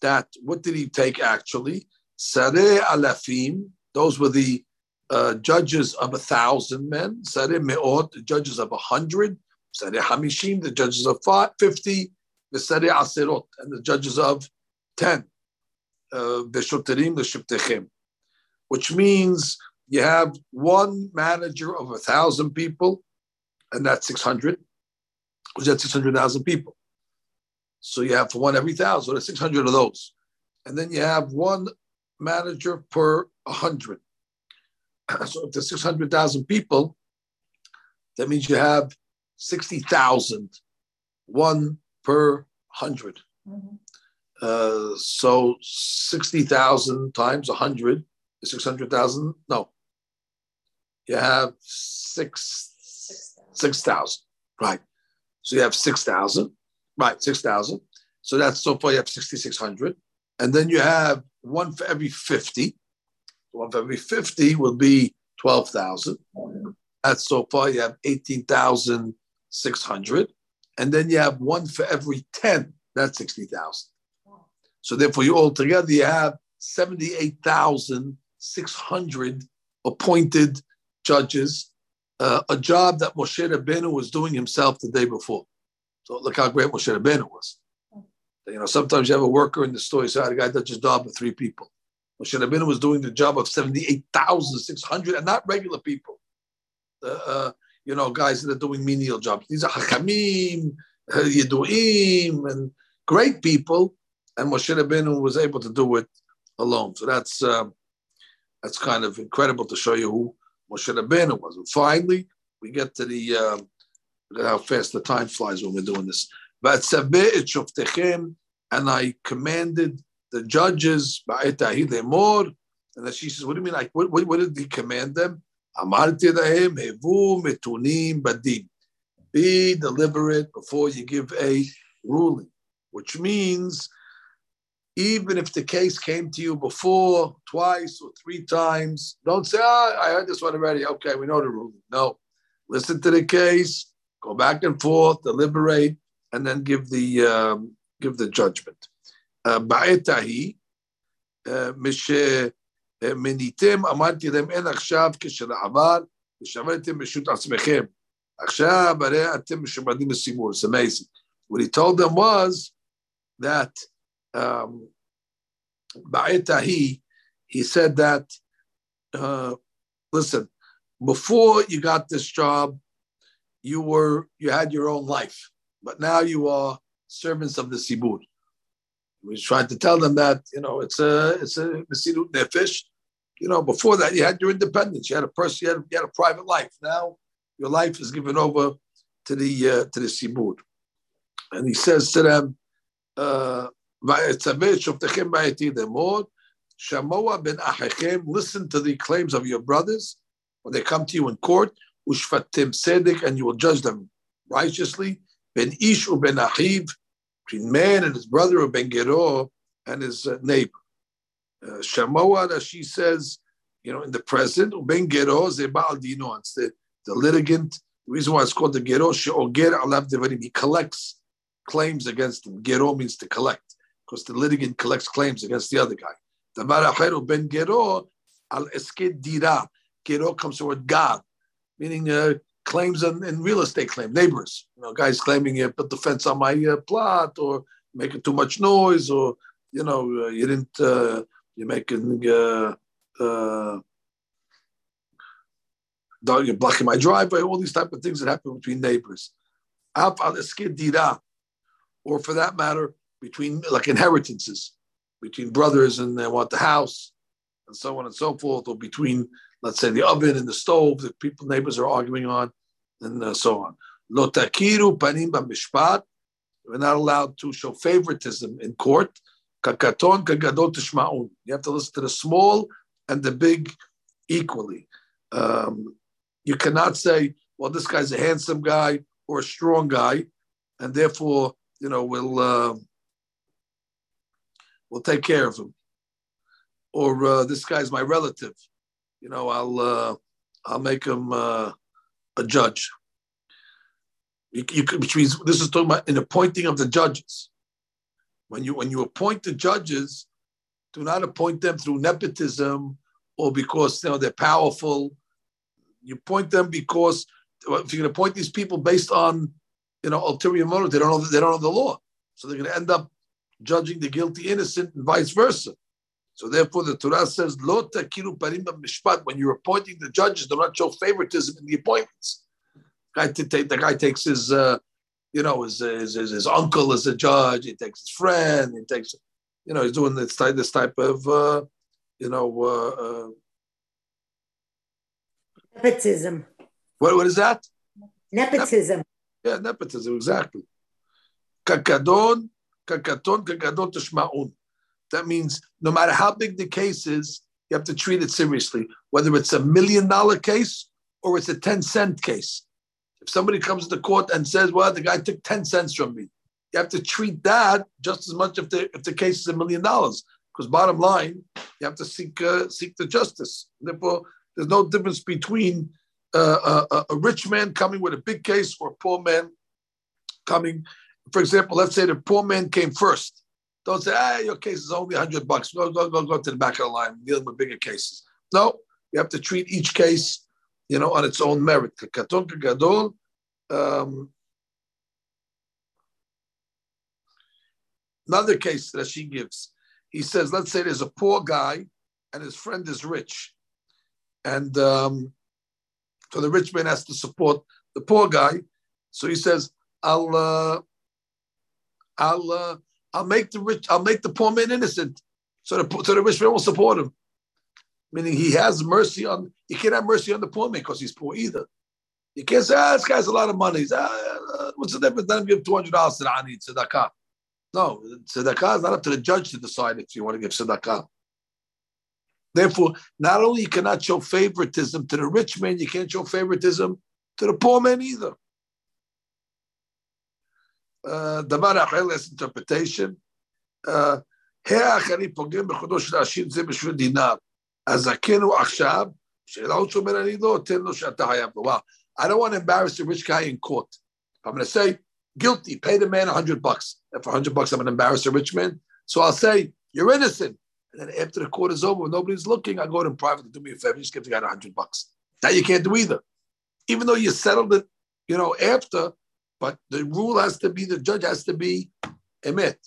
that, what did he take actually? Sareh Alafim, those were the uh, judges of a thousand men. Sareh Me'ot, the judges of a hundred. Sareh Hamishim, the judges of 50. Sareh Aserot, and the judges of 10. Beshoterim which means you have one manager of a thousand people, and that's 600, which is 600,000 people. So you have for one every thousand, there's 600 of those. And then you have one manager per 100. So if there's 600,000 people, that means you have 60,000, one per 100. Mhm. Uh, so 60,000 times 100 is 600,000. No. You have six Six thousand. 6,000. Right. So you have 6,000. Right. 6,000. So that's so far you have 6,600. And then you have one for every 50. One for every 50 will be 12,000. That's so far you have 18,600. And then you have one for every 10. That's 60,000. So therefore, you all together you have seventy-eight thousand six hundred appointed judges, uh, a job that Moshe Rabbeinu was doing himself the day before. So look how great Moshe Rabbeinu was. You know, sometimes you have a worker in the store, you say, "Ah, the guy does his job with three people. Moshe Rabbeinu was doing the job of seventy-eight thousand six hundred, and not regular people. Uh, uh, you know, guys that are doing menial jobs. These are hakamim, yiduim, and great people and Moshe Rabbeinu was able to do it alone. So that's uh, that's kind of incredible to show you who Moshe Rabbeinu was. And finally, we get to the uh, how fast the time flies when we're doing this. But and I commanded the judges and then she says, "What do you mean? Like, what, what, what did he command them? Be deliberate before you give a ruling, which means." even if the case came to you before, twice or three times, don't say, ah, I heard this one already. Okay, we know the ruling. No. Listen to the case, go back and forth, deliberate, and then give the um, give the judgment. Ba'etahi, מניתם, אמרתי להם, אין עכשיו כשלעבר, ושמרתם ברשות עצמכם. עכשיו הרי אתם משומדים בסימור. It's amazing. What he told them was that um, he said that, uh, listen, before you got this job, you were you had your own life, but now you are servants of the Sibur. We tried to tell them that you know it's a it's a Mesirut Nefesh. You know, before that you had your independence, you had a person, you had, you had a private life. Now your life is given over to the uh, to the Sibur, and he says to them. Uh, ויצווה שופטיכם בעתיד לאמור, שמוע בין אחיכם, listen to the claims of your brothers when they come to you in court, ושפטתם צדק, and you will judge them righteously, בין איש ובין אחיו, between man and his brother, or ben gero and his uh, neighbor. Uh, Shamoa, as she says, you know, in the present, ben gero ze baal dino, it's the, the litigant. The reason why it's called the gero she'oger alav devarim. He collects claims against him. Gero means to collect, because the litigant collects claims against the other guy. Davar acheru ben gero al esked dira. Gero comes from word God, meaning uh, claims in, in real estate claim, neighbors. You know, guys claiming you put the fence on my uh, plot or making too much noise or, you know, uh, you didn't, uh, you're making, uh, you're blocking my driveway, all these type of things that happen between neighbors. Eskid Or for that matter, between like inheritances, between brothers and they want the house and so on and so forth, or between let's say the oven and the stove that people neighbors are arguing on, and uh, so on. Lo takiru panim b'mishpat. We're not allowed to show favoritism in court. Kakaton kagadol tishma'un. You have to listen to the small and the big equally. Um, you cannot say, well, this guy's a handsome guy or a strong guy, and therefore, you know, we'll uh, we'll take care of him. Or uh, this guy's my relative you know, I'll uh, I'll make him uh, a judge. You, you which means this is talking about an appointing of the judges. When you when you appoint the judges, do not appoint them through nepotism or because you know they're powerful. You appoint them because if going to appoint these people based on you know ulterior motive, they don't know they don't know the law, so they're going to end up judging the guilty innocent and vice versa. So therefore, the Torah says, "Lo takiru parim mishpat." When you're appointing the judges, do not show favoritism in the appointments. Guy t- t- the guy takes his, uh, you know, his, his, his his uncle as a judge. He takes his friend. He takes, you know, he's doing this type this type of, uh, you know, uh, uh, Nepotism. what what is that? Nepotism. Yeah, nepotism exactly. Kakadon, That means no matter how big the case is, you have to treat it seriously, whether it's a million dollar case or it's a 10 cent case. If somebody comes to court and says, well, the guy took 10 cents from me, you have to treat that just as much if the, if the case is a million dollars. Because bottom line, you have to seek uh, seek the justice. Therefore, there's no difference between uh, a, a rich man coming with a big case or a poor man coming. For example, let's say the poor man came first. Don't say, ah, your case is only 100 bucks. Go, go, go, go to the back of the line, dealing with bigger cases. No, you have to treat each case, you know, on its own merit. Um, another case that she gives. He says, let's say there's a poor guy and his friend is rich. And um, so the rich man has to support the poor guy. So he says, I'll, uh, I'll, uh, I'll make the rich, I'll make the poor man innocent. So the, so the rich man will support him. Meaning he has mercy on, you can't have mercy on the poor man because he's poor either. You can't say, ah, this guy's a lot of money. Ah, what's the difference? Let him give $200 to the Ani, tzedakah. No, tzedakah is not up to the judge to decide if you want to give tzedakah. Therefore, not only you cannot show favoritism to the rich man, you can't show favoritism to the poor man either. דבר אחר לס interpretation, האחרים פוגעים בכבודו של העשיר זה בשביל דינר. אז זכנו עכשיו, שאלה הוא שאומר, אני לא אתן לו שאתה חייב לו. Wow, I don't want to embarrass the rich guy in court. If I'm going to say, guilty, pay the man 100 bucks. And for 100 bucks, I'm going to embarrass a rich man. So I'll say, you're innocent. And then after the court is over, when nobody's looking, I go to him privately, do me a favor, just give the guy 100 bucks. That you can't do either. Even though you settled it, you know, after, but the rule has to be, the judge has to be emit.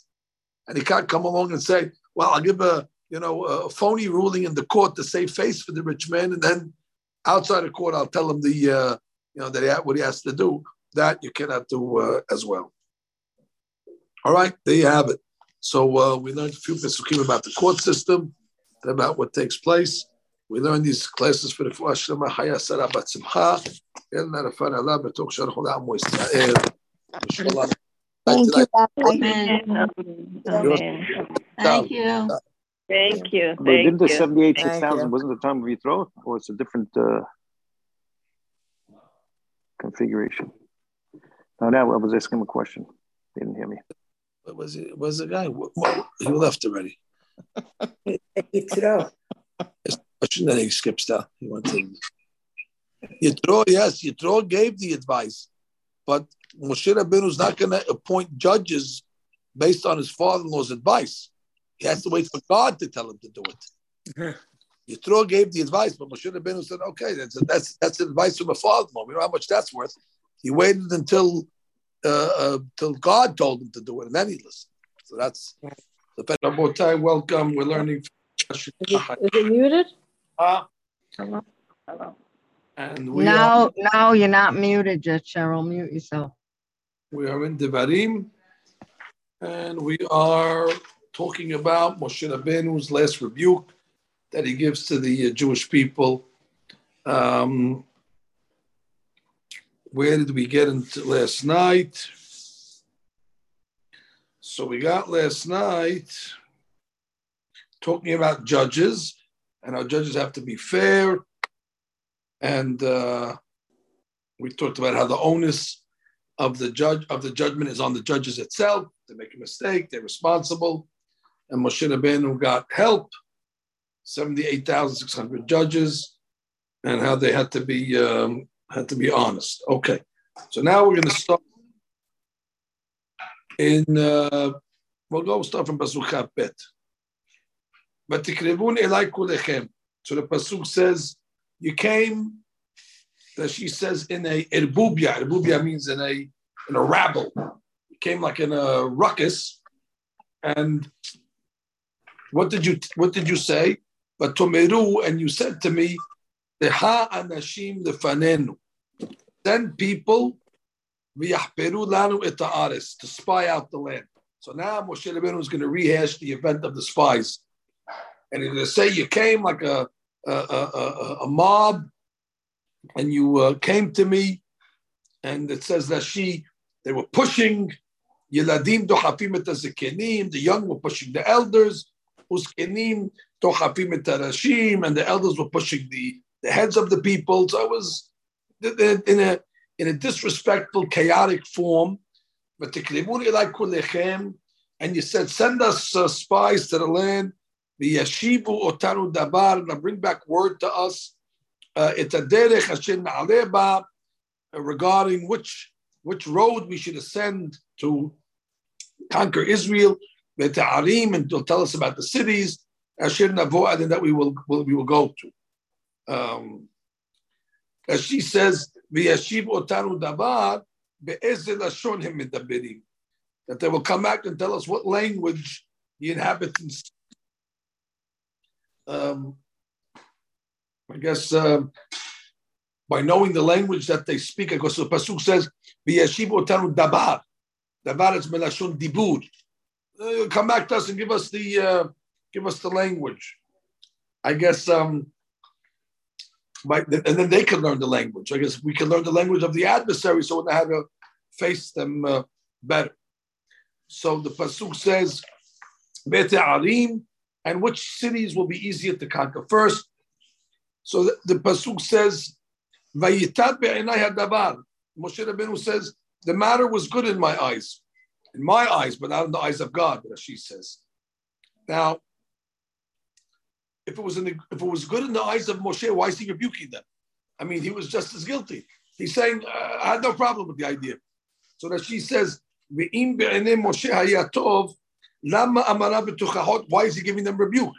And he can't come along and say, well, I'll give a, you know, a phony ruling in the court to save face for the rich man. And then outside the court, I'll tell him the, uh, you know, that he, what he has to do. That you cannot do uh, as well. All right, there you have it. So uh, we learned a few pesukim about the court system and about what takes place. We learned these classes for the Fuashim Haya Sarah Batsimcha. Elna Rafan Allah Betok Sharach Olam Israel. Inshallah. Thank you, Rabbi. Amen. Amen. Thank you. Thank you. But Thank didn't the you. 78, Thank 6,000 you. wasn't the time of Yitro? Or it's a different uh, configuration? No, now I was asking him a question. They didn't hear me. What was it? Was the guy? What, what, he left already. Yitro. Question that he skips down. He went to. Yitro, yes, Yitro gave the advice, but Moshe Rabbeinu is not going to appoint judges based on his father-in-law's advice. He has to wait for God to tell him to do it. Yitro gave the advice, but Moshe Rabbeinu said, "Okay, that's that's that's advice from a father-in-law. We know how much that's worth." He waited until uh, uh, till God told him to do it, and then he listened. So that's the time. Welcome. We're learning. Is it, is it muted? Uh, Hello. Hello. And we No, are no, you're not muted yet, Cheryl. Mute yourself. we are in Devarim, and we are talking about Moshe Rabbeinu's last rebuke that he gives to the uh, Jewish people. Um, where did we get into last night? So we got last night talking about judges, and our judges have to be fair. And uh, we talked about how the onus of the judge of the judgment is on the judges itself. They make a mistake, they're responsible. And Moshe Rabbeinu got help, seventy-eight thousand six hundred judges, and how they had to be um, had to be honest. Okay, so now we're going to start in. Uh, we'll go start from Pasuk Bet. So the pasuk says, "You came." That she says in a erbubia. Erbubia means in a in a rabble. You came like in a ruckus, and what did you what did you say? But tomeru, and you said to me, "Deha anashim the fanenu. Send people lanu haaretz, to spy out the land. So now Moshe Rabbeinu is going to rehash the event of the spies, and he's going to say you came like a a, a, a, mob, and you uh, came to me, and it says that she they were pushing Yeladim dohafim et hazekenim, the young were pushing the elders, uskenim dohafim et harashim, and the elders were pushing the, the heads of the people. So it was in a in a disrespectful, chaotic form. But the and you said, send us uh, spies to the land, the yashibu otanu dabar, and bring back word to us. It's a derech hashem na'aleba regarding which which road we should ascend to conquer Israel. Beta'arim, and they'll tell us about the cities. Asher navo'ad, and that we will, we will go to. Um, as she says, "V'yashiv otanu dabar be'ezel lashon him medaberim," that they will come back and tell us what language the inhabitants. Um, I guess um, by knowing the language that they speak, because the pasuk says, "V'yashiv otanu dabar." Dabar is melashon dibur. Uh, come back to us and give us the uh, give us the language. I guess um, by, and then they can learn the language. I guess we can learn the language of the adversary, so we know how to face them uh, better. So the pasuk says, "Bete arim," and which cities will be easier to conquer first. So the, the pasuk says. Moshe Rabbeinu says, "The matter was good in my eyes, in my eyes, but not in the eyes of God." She says. Now, if it was in the, if it was good in the eyes of Moshe, why is he rebuking them? I mean, he was just as guilty. He's saying, I had no problem with the idea. So that she says, "Ve'im be'enei Moshe hayatov, lama amara b'tuchahot." Why is he giving them rebuke?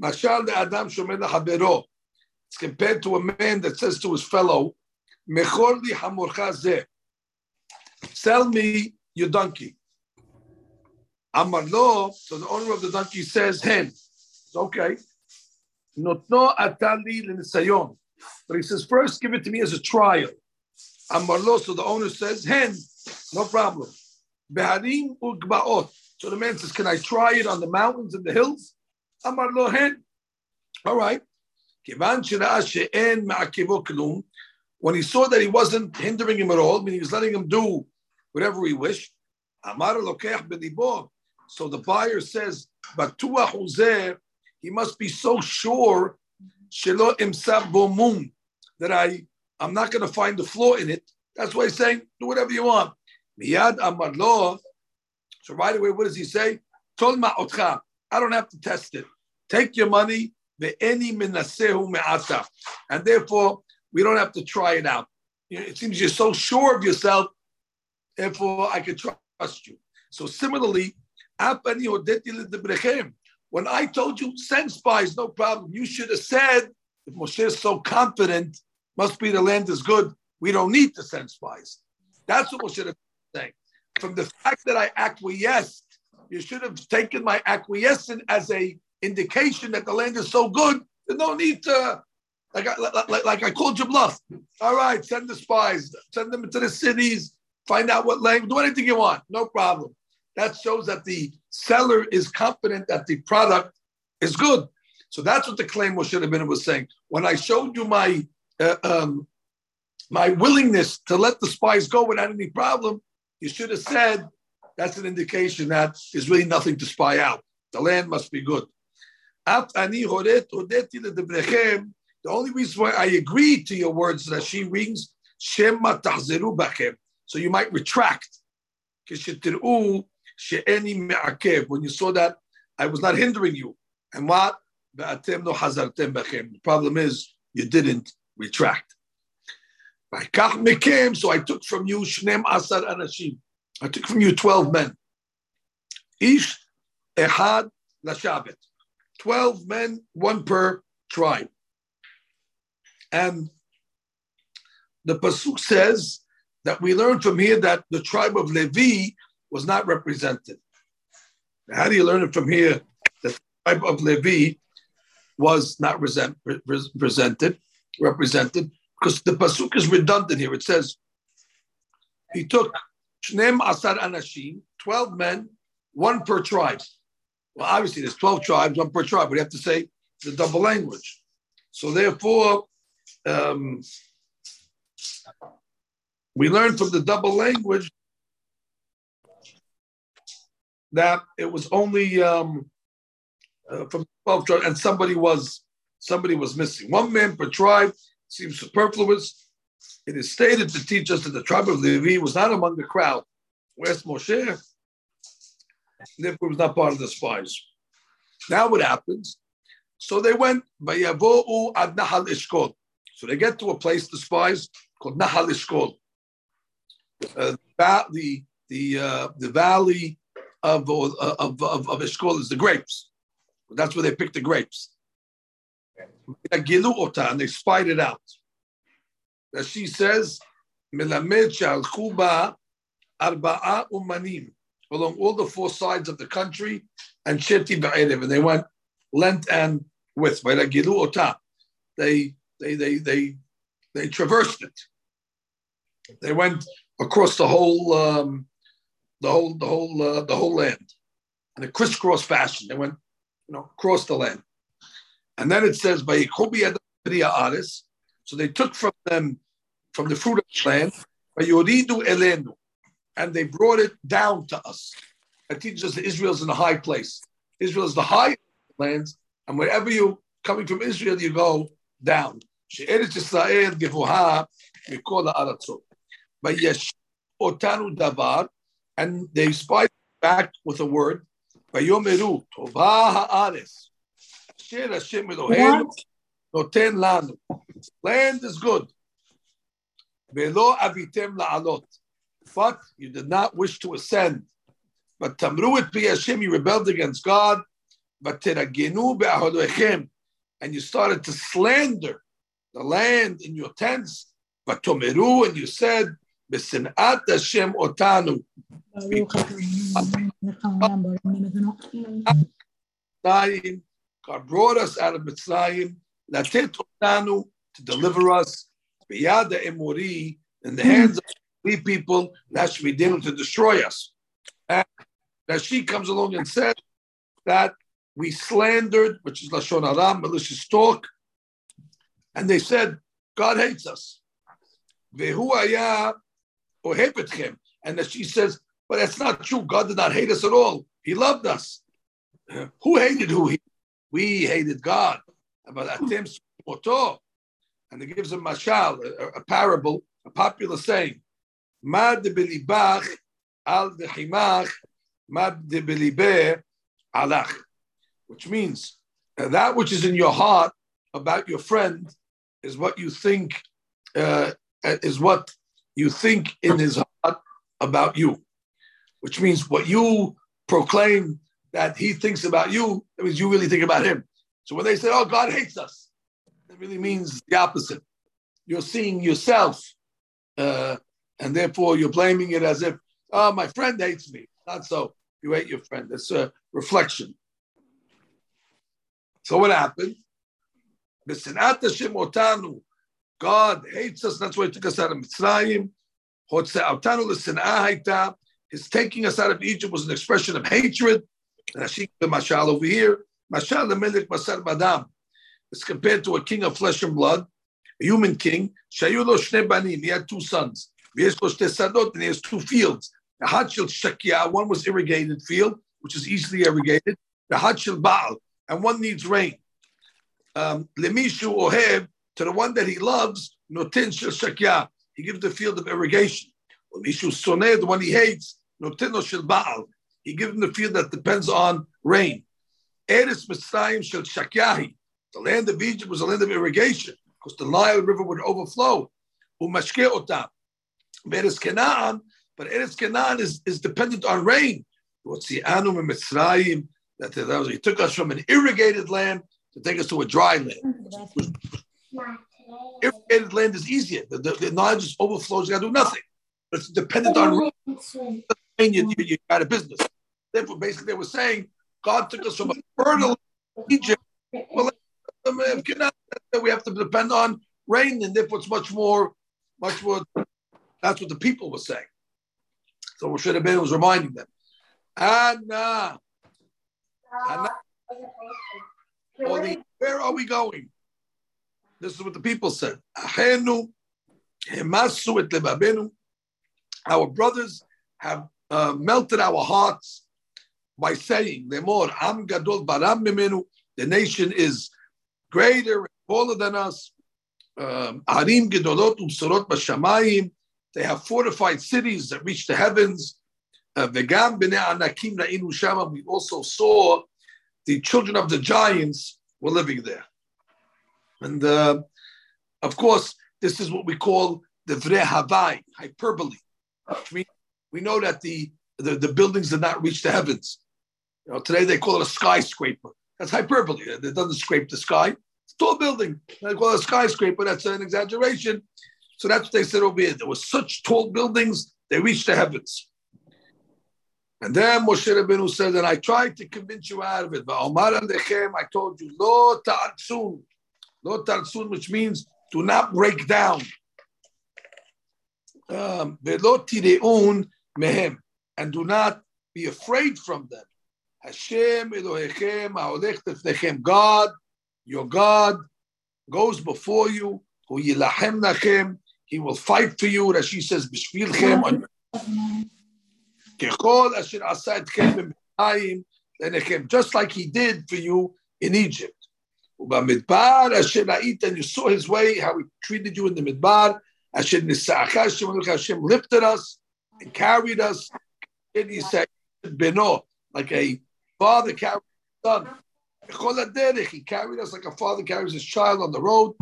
Mashal de Adam. It's compared to a man that says to his fellow, "Mechor li. Sell me your donkey. Amar lo. So the owner of the donkey says, "Hen." It's okay. Notno atali l'nisayon. But he says, first give it to me as a trial. Amarlo, so the owner says, hen, no problem. Beharim ugbaot. So the man says, can I try it on the mountains and the hills? Amarlo, hen. All right. When he saw that he wasn't hindering him at all, I mean, he was letting him do whatever he wished. Amar. So the buyer says, he must be so sure that I I'm not going to find the flaw in it. That's why he's saying do whatever you want. Amar. So right away, what does he say? Tol ma'otcha. I don't have to test it. Take your money. Me'ata. And therefore, we don't have to try it out. It seems you're so sure of yourself, therefore I can trust you. So similarly, when I told you send spies, no problem. You should have said, if Moshe is so confident, must be the land is good. We don't need to send spies. That's what Moshe should is saying. From the fact that I acquiesced, you should have taken my acquiescence as a indication that the land is so good. There's no need to, like I, like, like I called you bluff. All right, send the spies, send them into the cities, find out what language, do anything you want, no problem. That shows that the seller is confident that the product is good. So that's what the claim was should have been was saying. When I showed you my uh, um, my willingness to let the spies go without any problem, you should have said that's an indication that there's really nothing to spy out. The land must be good. The only reason why I agree to your words that she rings, So you might retract. When you saw that, I was not hindering you. And what? The problem is you didn't retract. So I took from you Shnem Asar Anashim. I took from you 12 men. Ish Ehad Lashabet. 12 men, one per tribe. And the Pasuk says that we learn from here that the tribe of Levi was not represented. How do you learn it from here that the tribe of Levi was not resent, presented, represented? Because the Pasuk is redundant here. It says, he took Shnem Asar Anashim, 12 men, one per tribe. Well, obviously, there's 12 tribes, one per tribe. We have to say the double language. So, therefore, um, we learn from the double language that it was only um, uh, from 12 tribes, and somebody was somebody was missing. One man per tribe seems superfluous. It is stated to teach us that the tribe of Levi was not among the crowd. Where's Moshe? Therefore, was not part of the spies. Now what happens? So they went Vayavo'u ad Nahal Ishkol. So they get to a place, the spies, called Nahal Ishkol. Uh, the the uh, the valley of, of, of, of Ishkol is the grapes. That's where they pick the grapes. And they spied it out. That she says, Melamed Arba'a Umanim along all the four sides of the country, and Sheti Ba'erev, and they went length and width. They they they they they traversed it. They went across the whole um, the whole the whole uh, the whole land in a crisscross fashion. They went you know across the land, and then it says. So they took from them from the fruit of the land and they brought it down to us. That teaches us that Israel's in a high place. Israel is the high lands, and wherever you coming from Israel, you go down. She'eretz Yisrael gevuha mikol ha'aratzot. Vayesh otanu davar, and they spied back with a word. Vayomeru tova ha'aretz. Hashem Eloheinu noten lanu. Land is good. Avitem la'alot but you did not wish to ascend. But tamruit bi Hashem, you rebelled against God. Be'ahodechem, and you started to slander the land in your tents. But tomeru, and you said, "Besinat Hashem otanu." God brought us out of Mitzrayim, to deliver us, biyada emori in the hands of leave people that should be dealing to destroy us. And that she comes along and said that we slandered, which is Lashon Aram, malicious talk, and they said, God hates us. And she says, but that's not true. God did not hate us at all. He loved us. Who hated who? He, we hated God. And it gives a mashal, a, a parable, a popular saying. Mad belibach al dechimach, mad belibe alach, which means that which is in your heart about your friend is what you think uh, is what you think in his heart about you, which means what you proclaim that he thinks about you, that means you really think about him. So when they say, oh, God hates us, it really means the opposite. You're seeing yourself, uh, and therefore you're blaming it as if, oh, my friend hates me. Not so. You hate your friend. It's a reflection. So what happened? God hates us. That's why he took us out of Mitzrayim. His taking us out of Egypt was an expression of hatred. And Ashik the Mashal over here. Mashal the Melik Masar Madam. It's compared to a king of flesh and blood, a human king. Shayulo Shne Banim. He had two sons. Sadot, and he has two fields. The Hachil Shakia, one was irrigated field, which is easily irrigated. The Hachil Baal, and one needs rain. Um, Lemishu Ohev, to the one that he loves, Notin Shakia, he gives the field of irrigation. Lemishu Soneh, the one he hates, Notin Shel Baal, he gives them the field that depends on rain. Eretz Mitzrayim Shel Shakyahi, the land of Egypt was a land of irrigation because the Nile River would overflow. Umashke Otam. Eretz Canaan, but Eretz Canaan is, is dependent on rain. What's the Anum and Mitzrayim? That, that was, he took us from an irrigated land to take us to a dry land. Irrigated land is easier. The, the, the Nile just overflows, you got to do nothing. But it's dependent on rain. You, you, you got a business. Therefore, basically, they were saying God took us from a fertile Egypt. Well, we have to depend on rain, and therefore it's much more, much more. That's what the people were saying. So Moshe Rabbeinu was reminding them. Anna, Anna, where are we going? This is what the people said. Our brothers have uh, melted our hearts by saying, "Lemor Am Gadol Baram Mimenu." The nation is greater and taller than us. Um, Arim Gedolot Umsorot Bashamayim. They have fortified cities that reach the heavens. Uh, Vegam Bnei Anakim Na'inu Shama. We also saw the children of the giants were living there, and uh, of course, this is what we call the Vre Havai, hyperbole. We, we know that the, the, the buildings did not reach the heavens. You know, today they call it a skyscraper. That's hyperbole. It doesn't scrape the sky. It's a tall building. They call it a skyscraper. That's an exaggeration. So that's what they said over here. There were such tall buildings, they reached the heavens. And then Moshe Rabbeinu said, and I tried to convince you out of it. But Omar Alechem, I told you, lo ta'atsun. Lo ta'atsun, which means do not break down. Um. And do not be afraid from them. Hashem Elohechem ha'olech tefnechem. God, your God, goes before you. Hu yilahem nachem. He will fight for you. as Rashi says, b'shvilchem. Kechol asher asa etchem b'mitzrayim Just like he did for you in Egypt. Ubamidbar asher na'it. And you saw his way, how he treated you in the midbar. Asher nisa'ach Hashem lifted us and carried us. And he said, Beno, like a father carried son. He carried us like a father carries his child on the road.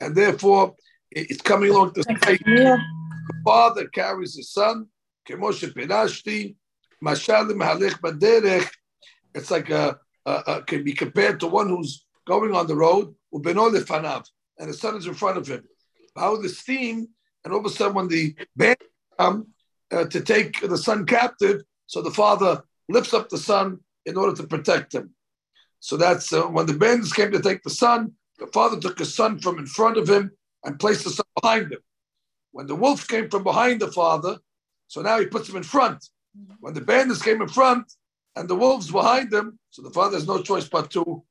And therefore, it's coming along the father carries his son. It's like a, a, a, can be compared to one who's going on the road, and the son is in front of him. How the steam, and all of a sudden, when the band uh, to take the son captive. So the father lifts up the son in order to protect him. So that's uh, when the bandits came to take the son, the father took his son from in front of him and placed the son behind him. When the wolf came from behind the father, so now he puts him in front. When the bandits came in front and the wolves behind them, so the father has no choice but to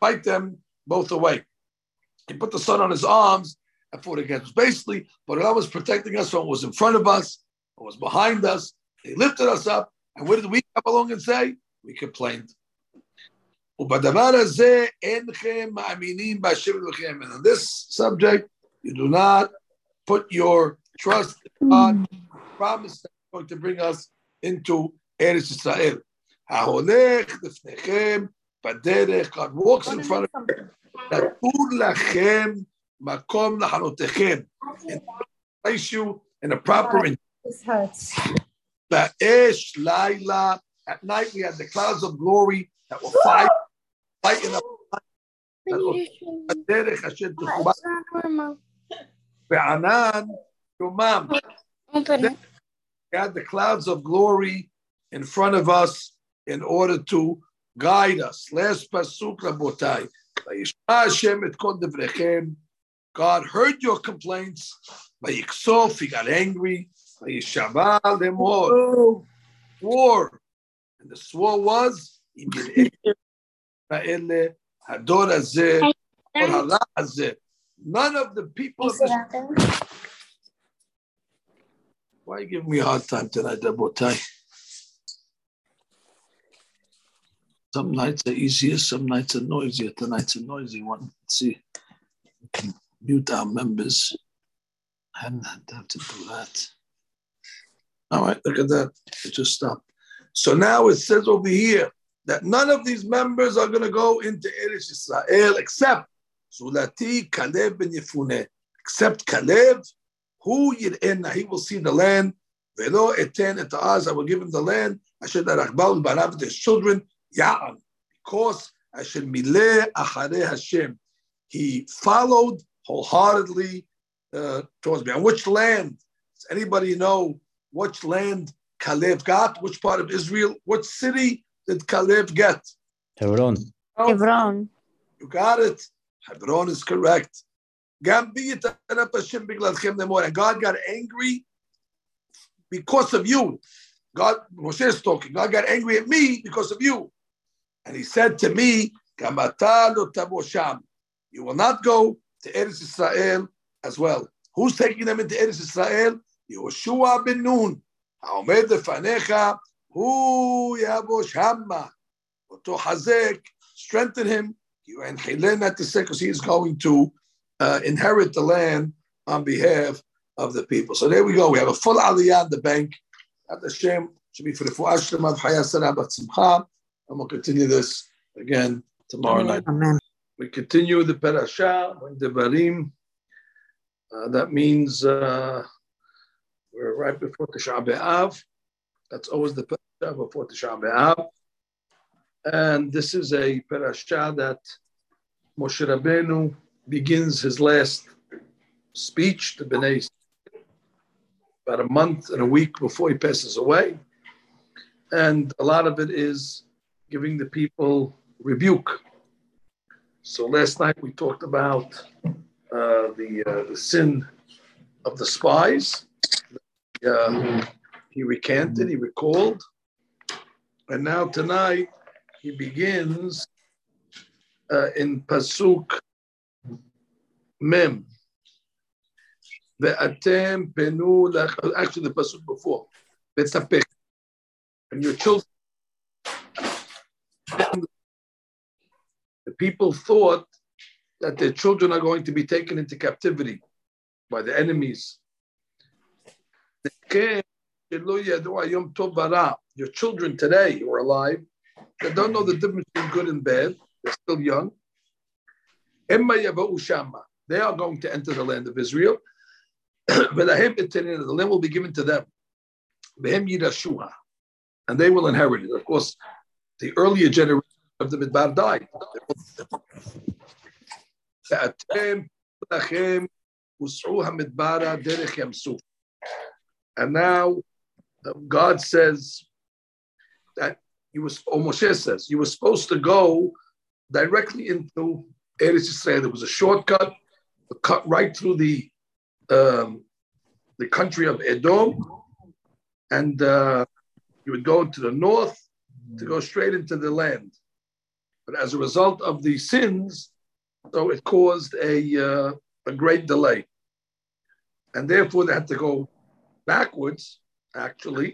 fight them both away. He put the son on his arms and fought against. Basically, but Allah was protecting us from what was in front of us what was behind us. They lifted us up. And what did we come along and say? We complained. And on this subject, you do not put your trust on God. Promise that going to bring us into Eretz Israel. God walks in front of you. Place you in a proper This hurts. Ba'esh Laila. At night we had the clouds of glory that will fight, fighting up. הדרך אשר תחובה בענן יומם. We had the clouds of glory in front of us in order to guide us. Last pasuk, Rabotai. וישמע השם את כל דבריכם. God heard your complaints. ויקסוף, he got angry. Vayishaval demor war, and the swore was None of the people. Of the... Why give you giving me a hard time tonight, Rabotai? Some nights are easier, some nights are noisier. Tonight's a noisy one. Let's see, mute our members. I haven't had time to do that. All right, look at that. It just stopped. So now it says over here that none of these members are going to go into Eretz Israel except Zulati, Caleb, ben Yefune. Except Caleb, who yir'ena, he will see the land. Velo eten et az, I will give him the land. I Asher darachbal barav his children. Ya'an, because Asher mileh achareh Hashem. He followed wholeheartedly uh, towards me. And which land? Does anybody know which land Caleb got? Which part of Israel? What city did Caleb get? Hebron. Hebron. You got it. Hebron is correct. And God got angry because of you. God, Moshe is talking. God got angry at me because of you. And he said to me, You will not go to Eretz Israel as well. Who's taking them into Eretz Israel? יהושע Nun, נון, העומד לפניך, הוא יבוש המה. אותו חזק, strengthen him, you to תסק, because he is going to uh, inherit the land on behalf of the people. So there we go. We have a full aliyah in the bank. At the Shem should be for the fu'ah shlema, v'chaya sarah, v'tzimcha. And we'll continue this again tomorrow night. Amen. We continue the parasha, when Devarim. Uh, that means... Uh, we're right before Tisha B'Av. That's always the parasha before Tisha B'Av. And this is a parasha that Moshe Rabbeinu begins his last speech to Bnei about a month and a week before he passes away. And a lot of it is giving the people rebuke. So last night we talked about uh, the, uh, the sin of the spies. Uh, he recanted, he recalled. And now tonight he begins uh, in Pasuk Mem. Ve'atem penu lach- actually the Pasuk before. Ve'tzapech. And your children. The people thought that their children are going to be taken into captivity by the enemies. Your children today who are alive, they don't know the difference between good and bad. They're still young. They are going to enter the land of Israel. the land will be given to them. And they will inherit it. Of course, the earlier generation of the Midbar died. And now uh, God says that you was, or Moshe says, you were supposed to go directly into Eretz Israel. There was a shortcut, a cut right through the um, the country of Edom, and uh, you would go to the north to go straight into the land. But as a result of the sins, so it caused a uh, a great delay, and therefore they had to go backwards. Actually,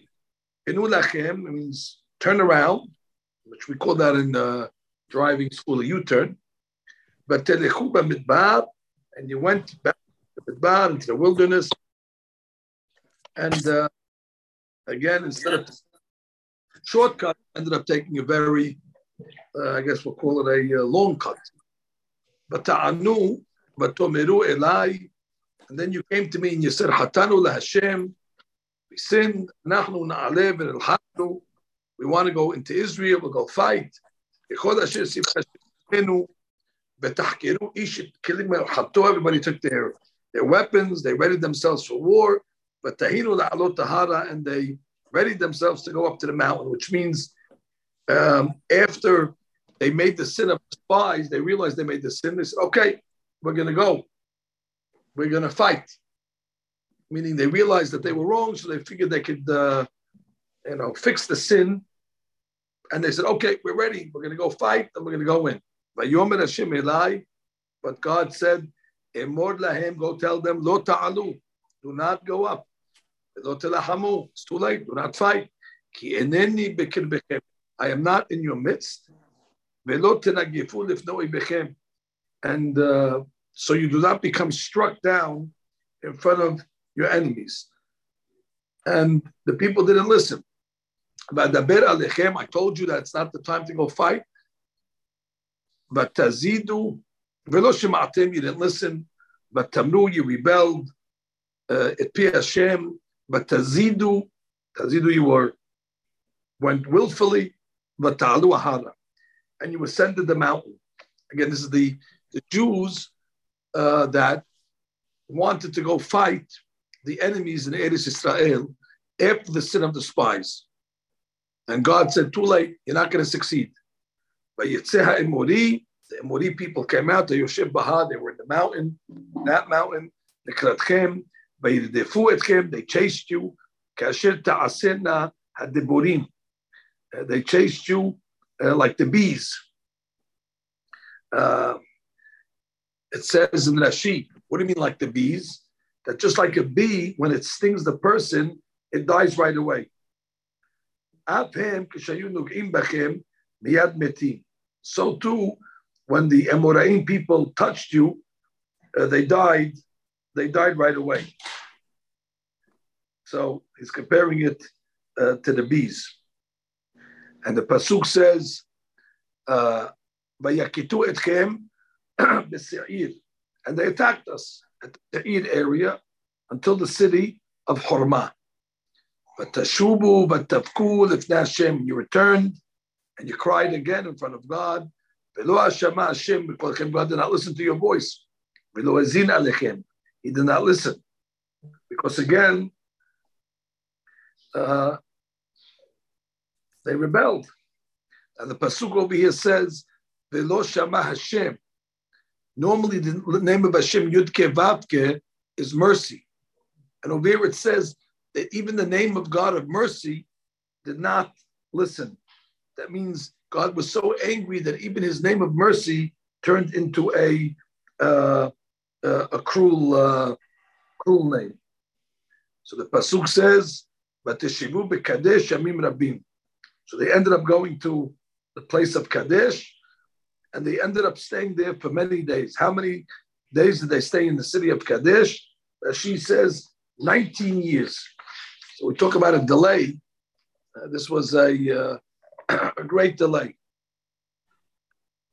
Inulachem means turn around, which we call that in the driving school a U-turn. But telechuba midbar, and you went back to midbar into the wilderness, and uh, again instead of shortcut, ended up taking a very uh, I guess we'll call it a uh, long cut. But ta'anu, but tomeru elai, and then you came to me and you said, Hatanu la Hashem, we sinned, nachnu na'alev el we want to go into Israel, we'll go fight. Everybody took their, their weapons, they readied themselves for war, but la'alot tahara, and they readied themselves to go up to the mountain, which means um, after they made the sin of spies, they realized they made the sin. They said, okay, we're going to go. We're going to fight. Meaning they realized that they were wrong, so they figured they could, uh, you know, fix the sin. And they said, okay, we're ready. We're going to go fight and we're going to go win. But God said, go tell them, lo ta'alu, do not go up. It's too late, do not fight. I am not in your midst. And uh, so you do not become struck down in front of your enemies. And the people didn't listen. I told you that it's not the time to go fight. But tazidu, you didn't listen. But tamnu, you rebelled. Uh, it pi Hashem. But tazidu, tazidu, you were went willfully. But ta'alu ahara and you ascended the mountain. Again, this is the, the Jews uh, that wanted to go fight the enemies in Eretz Israel after the sin of the spies. And God said, too late, you're not going to succeed. But Yitzeha Emori, the Emori people came out, the Yosheb Baha, they were in the mountain, that mountain, the Kratchem, they chased you. Uh, they chased you uh, like the bees. Uh, it says in Rashi, what do you mean like the bees? That just like a bee, when it stings the person, it dies right away. So too, when the Emorim people touched you, uh, they died. They died right away. So he's comparing it uh, to the bees. And the pasuk says, uh, and they attacked us at the Seir area until the city of Horma. But tashubu, but tavku Hashem, you returned and you cried again in front of God. Hashem, because God did not listen to your voice. He did not listen, because again, uh, they rebelled. And the Pasuk over here says, Hashem. Normally, the name of Hashem, Yudke Vavke, is mercy. And over here it says that even the name of God of mercy did not listen. That means God was so angry that even his name of mercy turned into a uh, uh, a cruel uh, cruel name. So the pasuk says, "Vateshivu bekadesh yamim rabim." So they ended up going to the place of Kadesh, and they ended up staying there for many days. How many days did they stay in the city of Kadesh? she says 19 years. So we talk about a delay. Uh, this was a, uh, a great delay,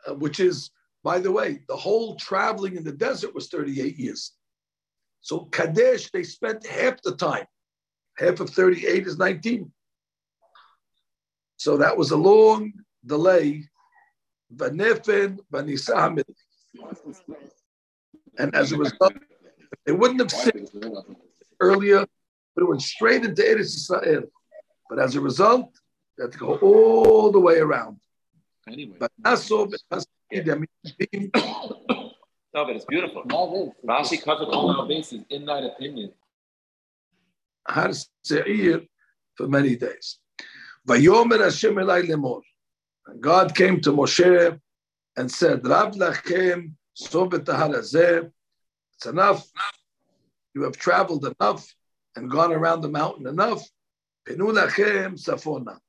uh, which is, by the way, the whole traveling in the desert was 38 years. So Kadesh, they spent half the time. Half of 38 is 19. So that was a long delay. And as a result, they wouldn't have sinned earlier, but it went straight into Eretz Israel. But as a result, they had to go all the way around. Anyway. But no, but it's beautiful. Rashi covered all our bases in that opinion. Har Seir for many days. Vayomer Hashem Elai Lemor. God came to Moshe and said, Rav Lachem, Sobetaharazeh, it's enough. You have traveled enough and gone around the mountain enough. Pinu Lachem, Safona.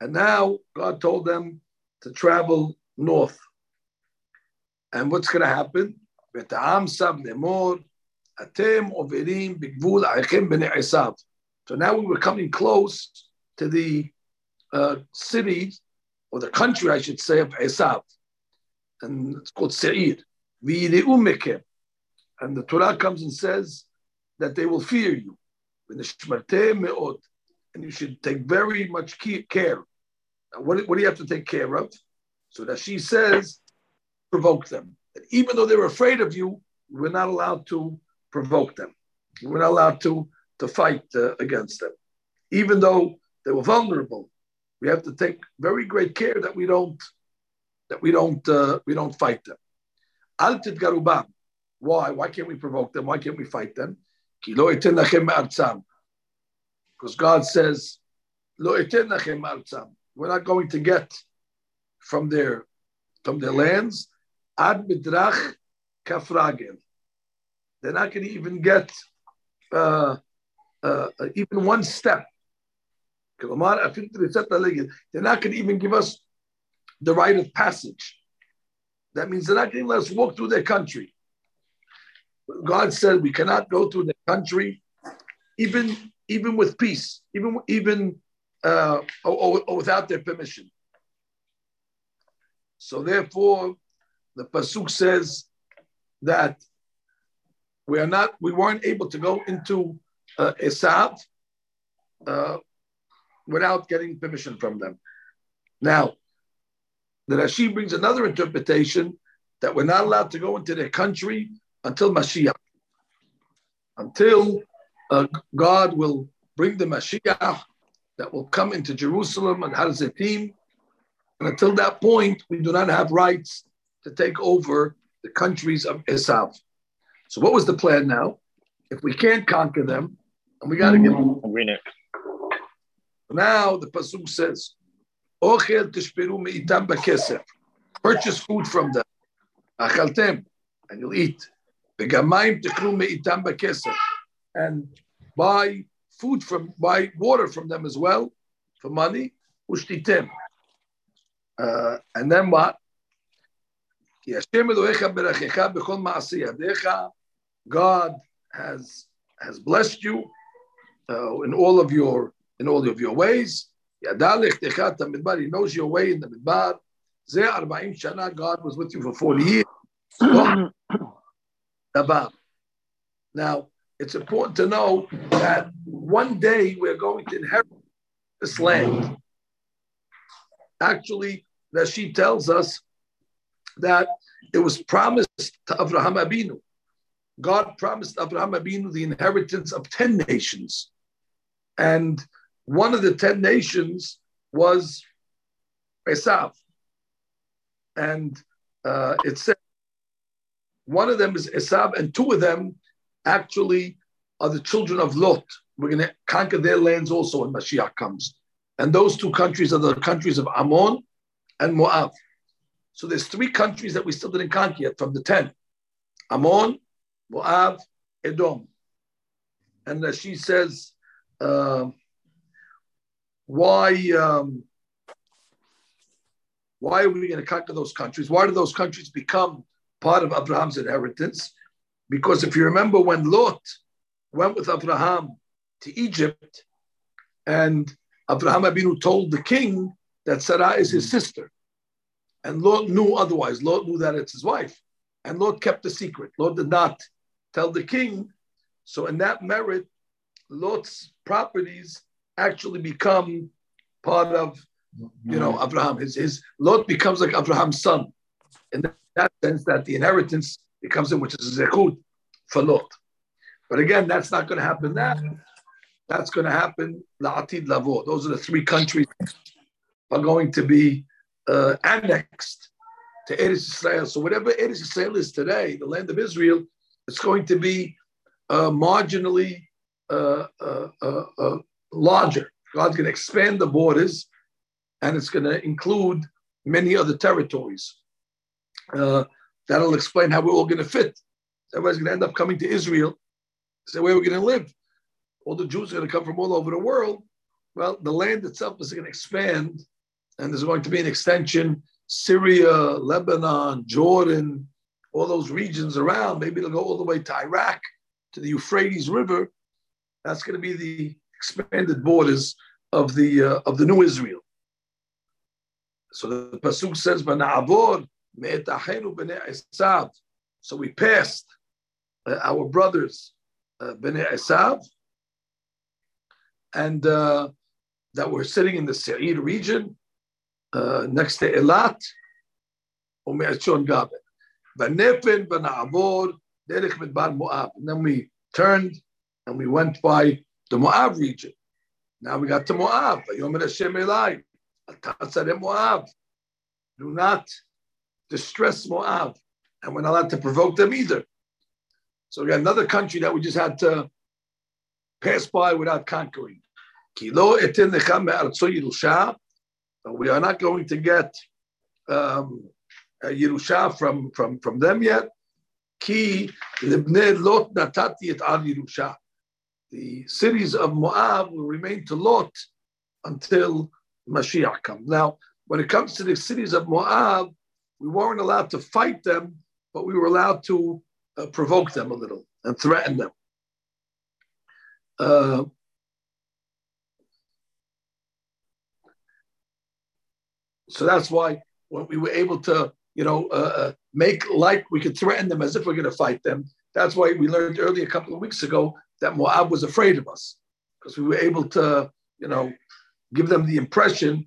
And now God told them to travel north. And what's going to happen? So now we were coming close to the uh, cities or the country, I should say, of Esav. And it's called Seir. And the Torah comes and says that they will fear you. And you should take very much care. What, what do you have to take care of? So Rashi says, provoke them. And even though they're afraid of you, we're not allowed to provoke them. We're not allowed to, to fight uh, against them. Even though they were vulnerable, we have to take very great care that we don't that we don't uh, we don't fight them. Al garubam. Why? Why can't we provoke them? Why can't we fight them? Because God says, We're not going to get from their from their lands ad midrach kafragel. They're not going to even get uh, uh, even one step. They're not going to even give us the right of passage. That means they're not going to let us walk through their country. God said we cannot go through their country, even even with peace, even even uh, or, or without their permission. So therefore, the pasuk says that we are not, we weren't able to go into uh, uh, without getting permission from them. Now, the Rashi brings another interpretation that we're not allowed to go into their country until Mashiach, until uh, God will bring the Mashiach that will come into Jerusalem and Har. And until that point, we do not have rights to take over the countries of Esav. So what was the plan now? If we can't conquer them, and we got to get them. Now the pasuk says, "Ochel tishperu meitam bakesef." Purchase food from them. Achaltem, and you'll eat. V'gamayim tikru meitam bakesef, and buy food from, buy water from them as well for money. Ushtitem. Uh, and then what? God has has blessed you uh, in all of your in all of your ways. He knows your way in the midbar. God was with you for 40 years. now, it's important to know that one day we're going to inherit this land. Actually, Rashi tells us that it was promised to Abraham Abinu. God promised Abraham Abinu the inheritance of 10 nations. And one of the 10 nations was Esav. And uh, it said one of them is Esav, and two of them actually are the children of Lot. We're going to conquer their lands also when Mashiach comes. And those two countries are the countries of Ammon and Moab. So there's three countries that we still didn't conquer yet from the 10. Ammon, Moab, Edom. And she says, uh, why, um, why are we going to conquer those countries? Why do those countries become part of Abraham's inheritance? Because if you remember when Lot went with Abraham to Egypt, and Abraham Abinu told the king that Sarah is his sister. And Lot knew otherwise. Lot knew that it's his wife. And Lot kept the secret. Lot did not tell the king. So, in that merit, Lot's properties actually become part of, you know, Abraham. His, his Lot becomes like Abraham's son. In that sense, that the inheritance becomes him, which is zechut for Lot. But again, that's not going to happen That That's going to happen la'atid lavo. Those are the three countries are going to be uh, annexed to Eretz Israel. So whatever Eretz Israel is today, the land of Israel, it's going to be uh, marginally uh, uh, uh, uh larger. God's going to expand the borders, and it's going to include many other territories. Uh, that'll explain how we're all going to fit. Everybody's going to end up coming to Israel. Say where we're going to live. All the Jews are going to come from all over the world. Well, the land itself is going to expand, and there's going to be an extension. Syria, Lebanon, Jordan, all those regions around. Maybe it'll go all the way to Iraq, to the Euphrates River. That's going to be the expanded borders of the uh, of the new Israel. So the pasuk says, "V'na'avor me'etachenu b'nei Esav." So we passed uh, our brothers, uh, b'nei Esav, and uh, that were sitting in the Seir region uh, next to Elat, u'me'etzon Gaber. V'nefen v'na'avor derech midbar Moab. And then we turned and we went by the Moab region. Now we got to Moab. Do not distress Moab. And we're not allowed to provoke them either. So we got another country that we just had to pass by without conquering. Yerusha. We are not going to get um, Yerusha from, from, from them yet. Ki lot natati et al the cities of Moab will remain to Lot until Mashiach comes. Now, when it comes to the cities of Moab, we weren't allowed to fight them, but we were allowed to uh, provoke them a little and threaten them. Uh, so that's why when we were able to, you know, uh, uh make like we could threaten them as if we're going to fight them. That's why we learned earlier a couple of weeks ago that Moab was afraid of us because we were able to, you know, give them the impression,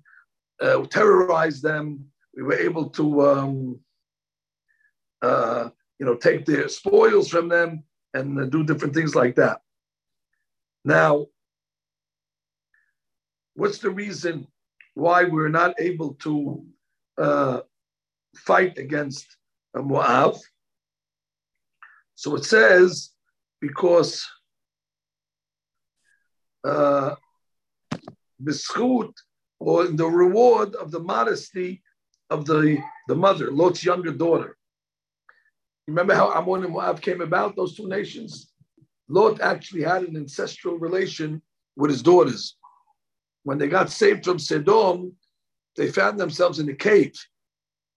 uh, terrorize them. We were able to, um, uh, you know, take their spoils from them and uh, do different things like that. Now, what's the reason why we're not able to uh, fight against Moab? So it says because uh, or in the reward of the modesty of the, the mother, Lot's younger daughter. Remember how Ammon and Moab came about, those two nations? Lot actually had an ancestral relation with his daughters. When they got saved from Sodom, they found themselves in a cave.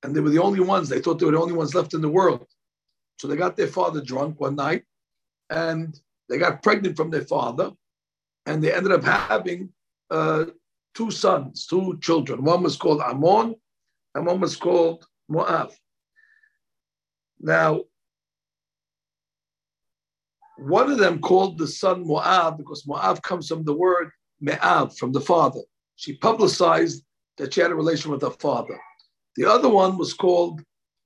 And they were the only ones, they thought they were the only ones left in the world. So they got their father drunk one night and they got pregnant from their father and they ended up having uh, two sons, two children. One was called Ammon, and one was called Moab. Now, one of them called the son Moab because Moab comes from the word Me'av, from the father. She publicized that she had a relation with her father. The other one was called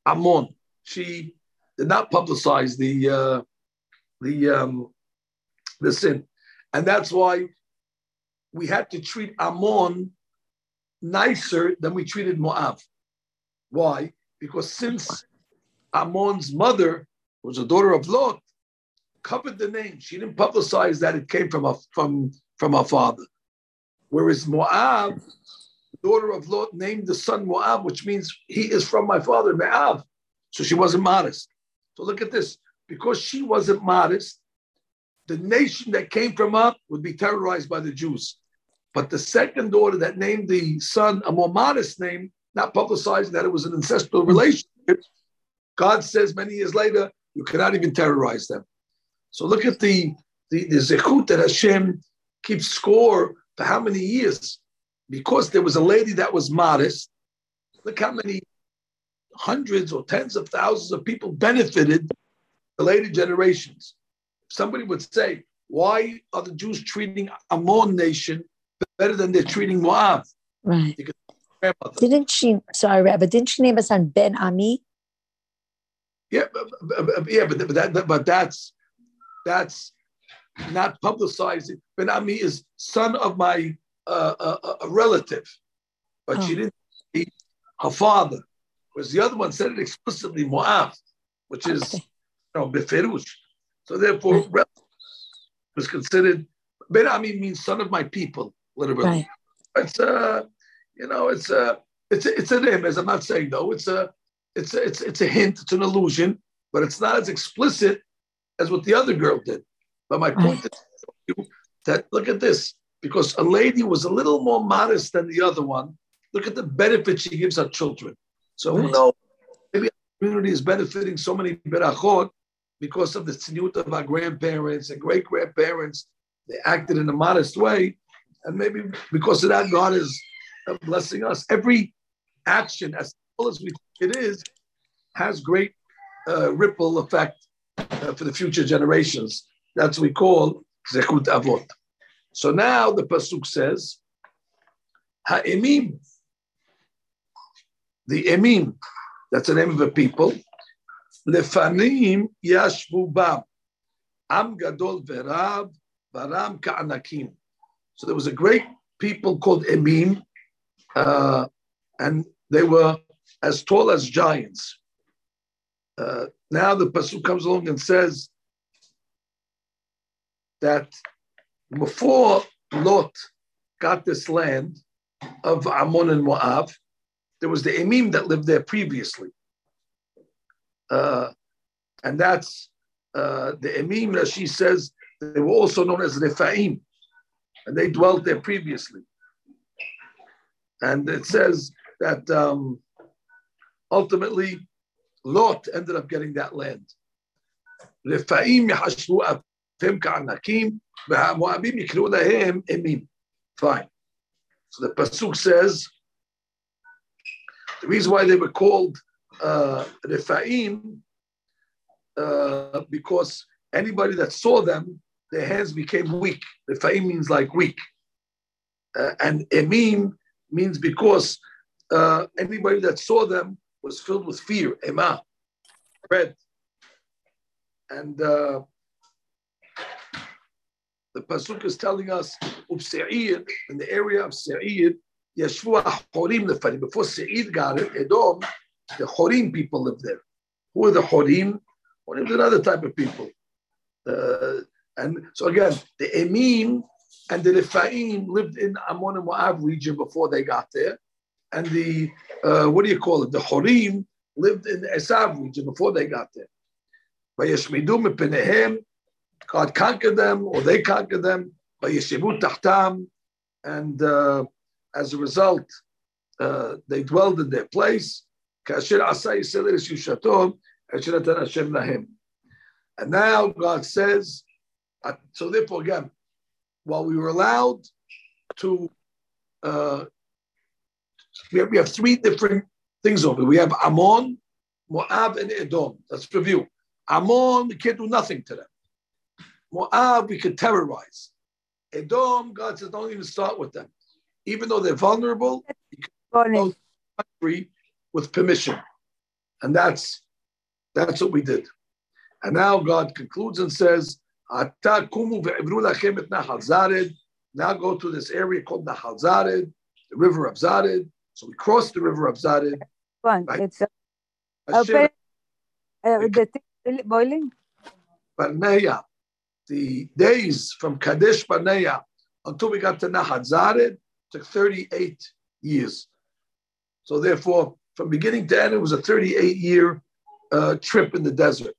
Ammon. She did not publicize the uh, the um, the sin. And that's why we had to treat Ammon nicer than we treated Moab. Why? Because since Ammon's mother was a daughter of Lot, covered the name. She didn't publicize that it came from a, from, from her father. Whereas Moab, daughter of Lot, named the son Moab, which means he is from my father, Moab. So she wasn't modest. So look at this. Because she wasn't modest, the nation that came from up would be terrorized by the Jews. But the second daughter that named the son a more modest name, not publicizing that it was an ancestral mm-hmm. relationship, God says many years later, you cannot even terrorize them. So look at the, the, the zechut that Hashem keeps score for how many years. Because there was a lady that was modest, look how many hundreds or tens of thousands of people benefited the later generations somebody would say, why are the Jews treating Ammon nation better than they're treating Moab? Right. Didn't she, sorry, Rabbi, didn't she name her son Ben Ami? Yeah, but, yeah, but, that, but that's that's not publicizing. Ben Ami is son of my uh, uh, a relative, but oh. she didn't see her father. Whereas the other one said it explicitly, Moab, which is okay. you know, beferush. So therefore, right. was considered. Ben Ami means son of my people, literally. Right. It's a, uh, you know, it's a, it's a, it's a name. As I'm not saying though, it's a, it's a, it's it's a hint, it's an illusion, but it's not as explicit as what the other girl did. But my point right. is that look at this, because a lady was a little more modest than the other one. Look at the benefit she gives her children. So right. who knows? Maybe our community is benefiting so many berachot because of the tzniut of our grandparents and great grandparents, they acted in a modest way, and maybe because of that, God is blessing us. Every action, as well as we think it is, has great uh, ripple effect uh, for the future generations. That's what we call Zekut Avot. So now the Pasuk says, Ha'emim, the Emim, that's the name of a people, Lefanim Yashvu Bam, Am Gadol Verab, Varam Ka'anakim. So there was a great people called Emim, uh, and they were as tall as giants. Uh, now the pasuk comes along and says that before Lot got this land of Ammon and Moab, there was the Emim that lived there previously. Uh, and that's uh, the Emim she says they were also known as Rephaim, and they dwelt there previously. And it says that um, ultimately Lot ended up getting that land. Fine. So the pasuk says the reason why they were called uh, Rephaim uh, because anybody that saw them, their hands became weak. Rephaim means like weak, uh, and Emim means because uh, anybody that saw them was filled with fear, Ema, dread. And uh, the Pasuk is telling us, in the area of Se'ir, Yeshua Horim. Before Se'ir got it, Edom, the Horim people lived there. Who are the Horim? Horim is another type of people. Uh, and so again, the Emim and the Rephaim lived in Ammon and Moab region before they got there. And the, uh, what do you call it? The Horim lived in the Esav region before they got there. God conquered them, or they conquered them. And uh, as a result, uh, they dwelled in their place. And now God says, uh, so therefore again, while we were allowed to, uh, we, have, we have three different things over. We have Ammon, Moab, and Edom. Let's review. Ammon, we can't do nothing to them. Moab, we could terrorize. Edom, God says, don't even start with them. Even though they're vulnerable, you can go country with permission. And that's that's what we did. And now God concludes and says, now go to this area called Nahal Zared, the river of Zared. So we crossed the river of Zared. One, right? it's open, uh, the boiling. Barnea, the days from Kadesh Barnea until we got to Nahal Zared took 38 years. So therefore, from beginning to end, it was a 38 year uh, trip in the desert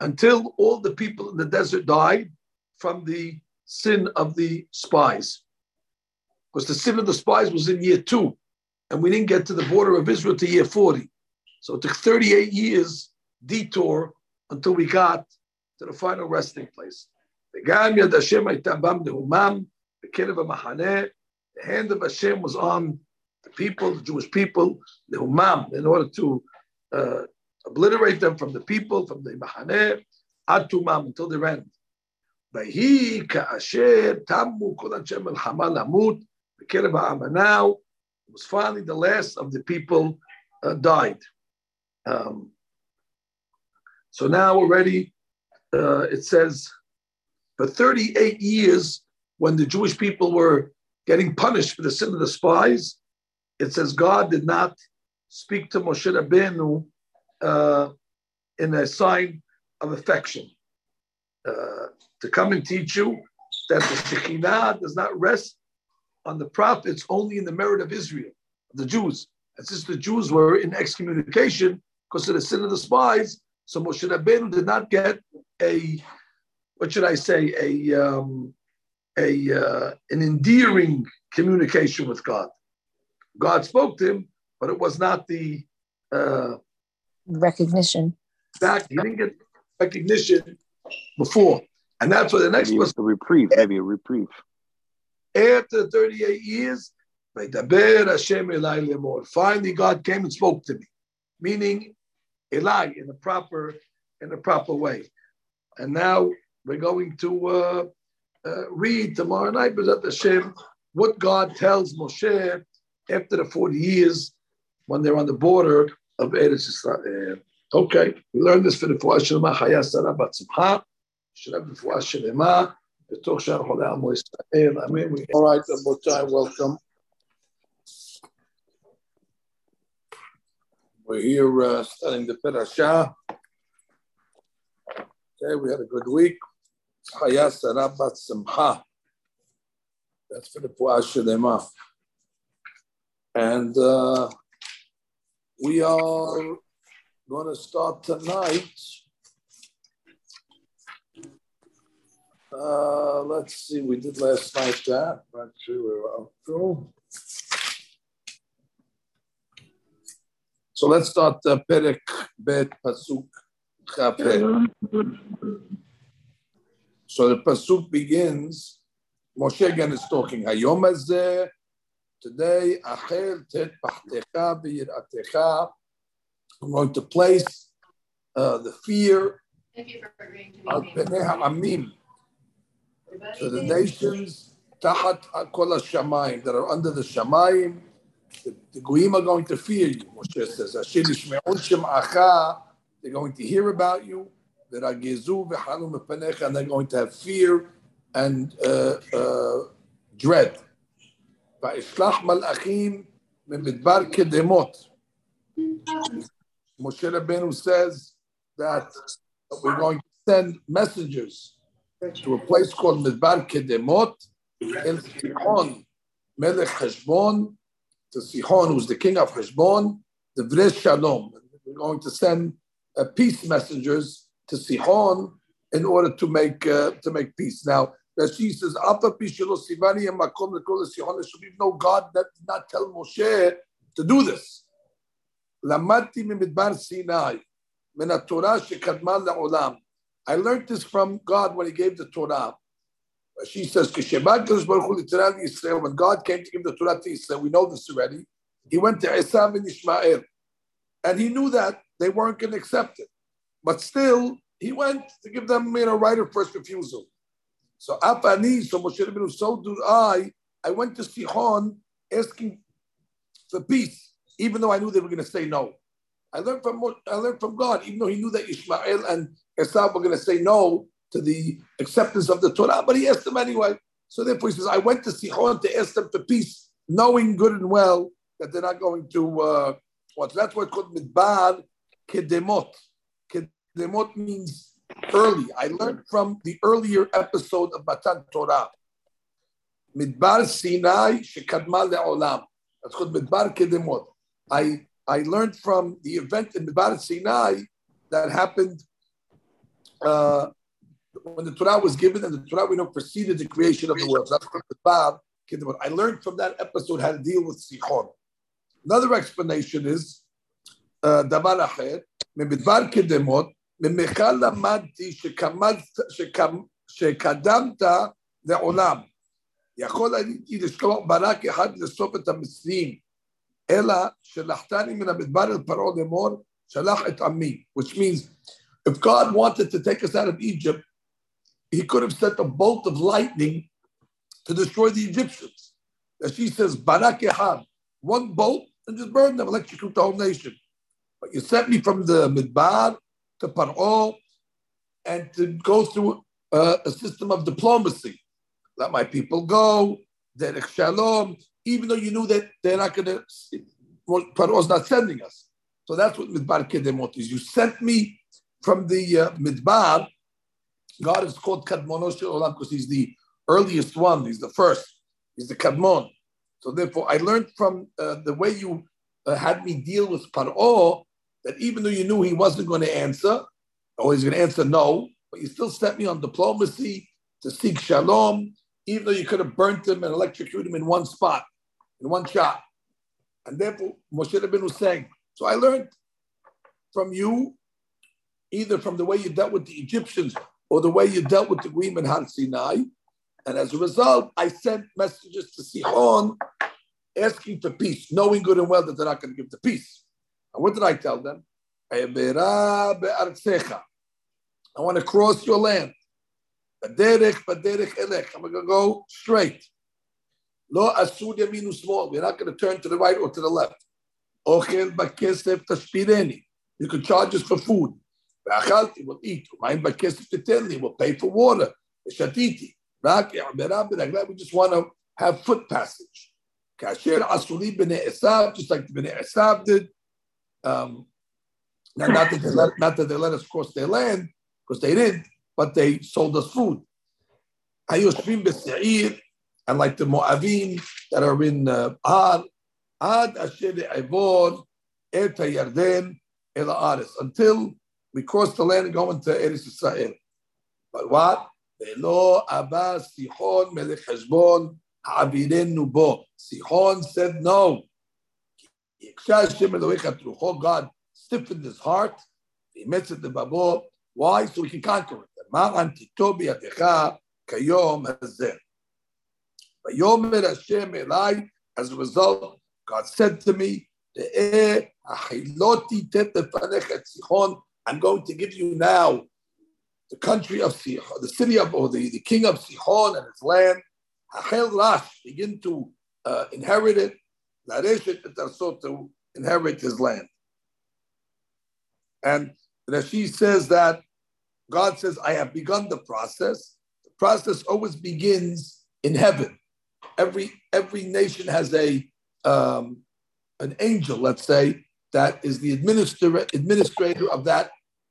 until all the people in the desert died from the sin of the spies. Because the sin of the spies was in year two, and we didn't get to the border of Israel to year 40. So it took 38 years detour until we got to the final resting place. The hand of Hashem was on the people, the Jewish people, the Humam, in order to uh, obliterate them from the people, from the Mahaneh, Atumam, until the end. ויהי כאשר תמו כל אנשי מלחמה למות בקרב העם. Now, it was finally the last of the people uh, died. Um, so now already uh, it says, for 38 years, when the Jewish people were getting punished for the sin of the spies, it says God did not speak to Moshe Rabbeinu uh, in a sign of affection. Uh, to come and teach you that the Shekhinah does not rest on the prophets only in the merit of Israel, the Jews. And since the Jews were in excommunication because of the sin of the spies, so Moshe Rabbeinu did not get a, what should I say, a, um, a uh, an endearing communication with God. God spoke to him, but it was not the uh, recognition. That he didn't get recognition before, and that's what the next maybe was a reprieve, maybe a reprieve. After 38 years, Finally, God came and spoke to me, meaning Eli in a proper in a proper way. And now we're going to uh, uh, read tomorrow night, B'ezrat Hashem, what God tells Moshe after the 40 years when they're on the border of Eretz Israel. Okay, we learned this for the Fuah Shalema Chaya Sarah Bat Simcha, Shalem Fuah Shalema, B'toch Shar Cholei Amo Israel. Amen. All right, Rabotai, welcome. We're here uh, studying the Perashah. Okay, we had a good week. Chaya Sarah Bat. That's for the Fuah Shalema. And uh, we are going to start tonight. Uh, let's see, we did last night that. Sure we're through. So let's start the Perek Bet Pasuk Chapeh. So the Pasuk begins, Moshe again is talking, Hayom today, Achel Tet Pachtecha V'yiratecha, I'm going to place uh, the fear amim to the nations tahat kol that are under the shamayim. The, the goyim are going to fear you. Moshe says, "Asher yishme'un shem'acha." They're going to hear about you. V'ragezu v'halu mepanecha, and they're going to have fear and uh, uh, dread. Va'ishlach malachim memidbar kedemot. Moshe Rabbeinu says that we're going to send messengers to a place called Midbar Kedemot in Sihon, Melech to Sihon, who's the king of Heshbon, the Vres Shalom. We're going to send uh, peace messengers to Sihon in order to make uh, to make peace. Now, Rashi says, Afa Pishilo Sivani and Makom the so we know God that did not tell Moshe to do this. Lamati Mimidbar Sinai, Mena Torah Shekadmal La Olam. I learned this from God when he gave the Torah. She says, Kishemad Kadosh Baruch Hu Literal Yisrael, when God came to give the Torah to Yisrael, we know this already, he went to Esav and Ishmael. And he knew that they weren't going to accept it. But still, he went to give them, you know, right of first refusal. So Afani, so Moshe Rabbeinu, so do I. I went to Sihon asking for peace even though I knew they were going to say no. I learned from I learned from God, even though He knew that Ishmael and Esau were going to say no to the acceptance of the Torah, but He asked them anyway. So therefore, He says, "I went to Sihon to ask them for peace, knowing good and well that they're not going to uh, what." That's it's called midbar kedemot. Kedemot means early. I learned from the earlier episode of Matan Torah. Midbar Sinai Shekadma Le'olam. That's called Midbar Kedemot. I, I learned from the event in Midbar Sinai that happened uh, when the Torah was given, and the Torah we know preceded the creation of the world. So that's called Midbar Kedemot. I learned from that episode how to deal with Sichon. Another explanation is Dabar uh, Acher, Midbar Kedemot, ממך למדתי שקדמת לעולם. יכול הייתי לשלוח ברק אחד לסוף את המצרים, אלא שלחתני מן המדבר אל פרעה לאמור, שלח את עמי, which means if God wanted to take us out of Egypt, he could have sent a bolt of lightning to destroy the Egyptians. As she says, Barak Ehad, one bolt and just burn them, electrocute the whole nation. But you sent me from the Midbar to Paro and to go through uh, a system of diplomacy. Let my people go, Derek Shalom, even though you knew that they're not going to, Paro's not sending us. So that's what Midbar Kedemot is. You sent me from the uh, Midbar. God is called Kadmonosh Olam because he's the earliest one. He's the first. He's the Kadmon. So therefore, I learned from uh, the way you uh, had me deal with Paro that even though you knew he wasn't going to answer, or he's going to answer no, but you still sent me on diplomacy to seek shalom, even though you could have burnt him and electrocuted him in one spot in one shot. And therefore, Moshe Rabbeinu was saying, so I learned from you, either from the way you dealt with the Egyptians or the way you dealt with the Goyim and Har Sinai. And as a result, I sent messages to Sihon asking for peace, knowing good and well that they're not going to give the peace. What did I tell them? I want to cross your land. I'm going to go straight. Lo asud yaminu small. We're not going to turn to the right or to the left. You can charge us for food. We'll eat. We'll pay for water. Shatiti. We just want to have foot passage. Kasher asuli b'nei Esav, just like the b'nei Esav did. Um, not that, they let, not that they let us cross their land, because they didn't, but they sold us food. Hayoshvim b'se'ir, and like the Moavim that are in uh, Ad, Ad Asher Eivor Et Yarden El Aris, until we cross the land and go into Eretz Israel. But what? Velo Abba Sichon Melech Heshbon Ha'avirenu Bo. Sichon said no. God stiffened his heart. He met the Babo. Why? So we can conquer it. As a result, God said to me, I'm going to give you now the country of Sihon, the city of, or the, the king of Sihon and his land. Begin to uh, inherit it. To inherit his land. And Rashi says that God says, I have begun the process. The process always begins in heaven every every nation has a um, an angel, let's say, that is the administrator administrator of that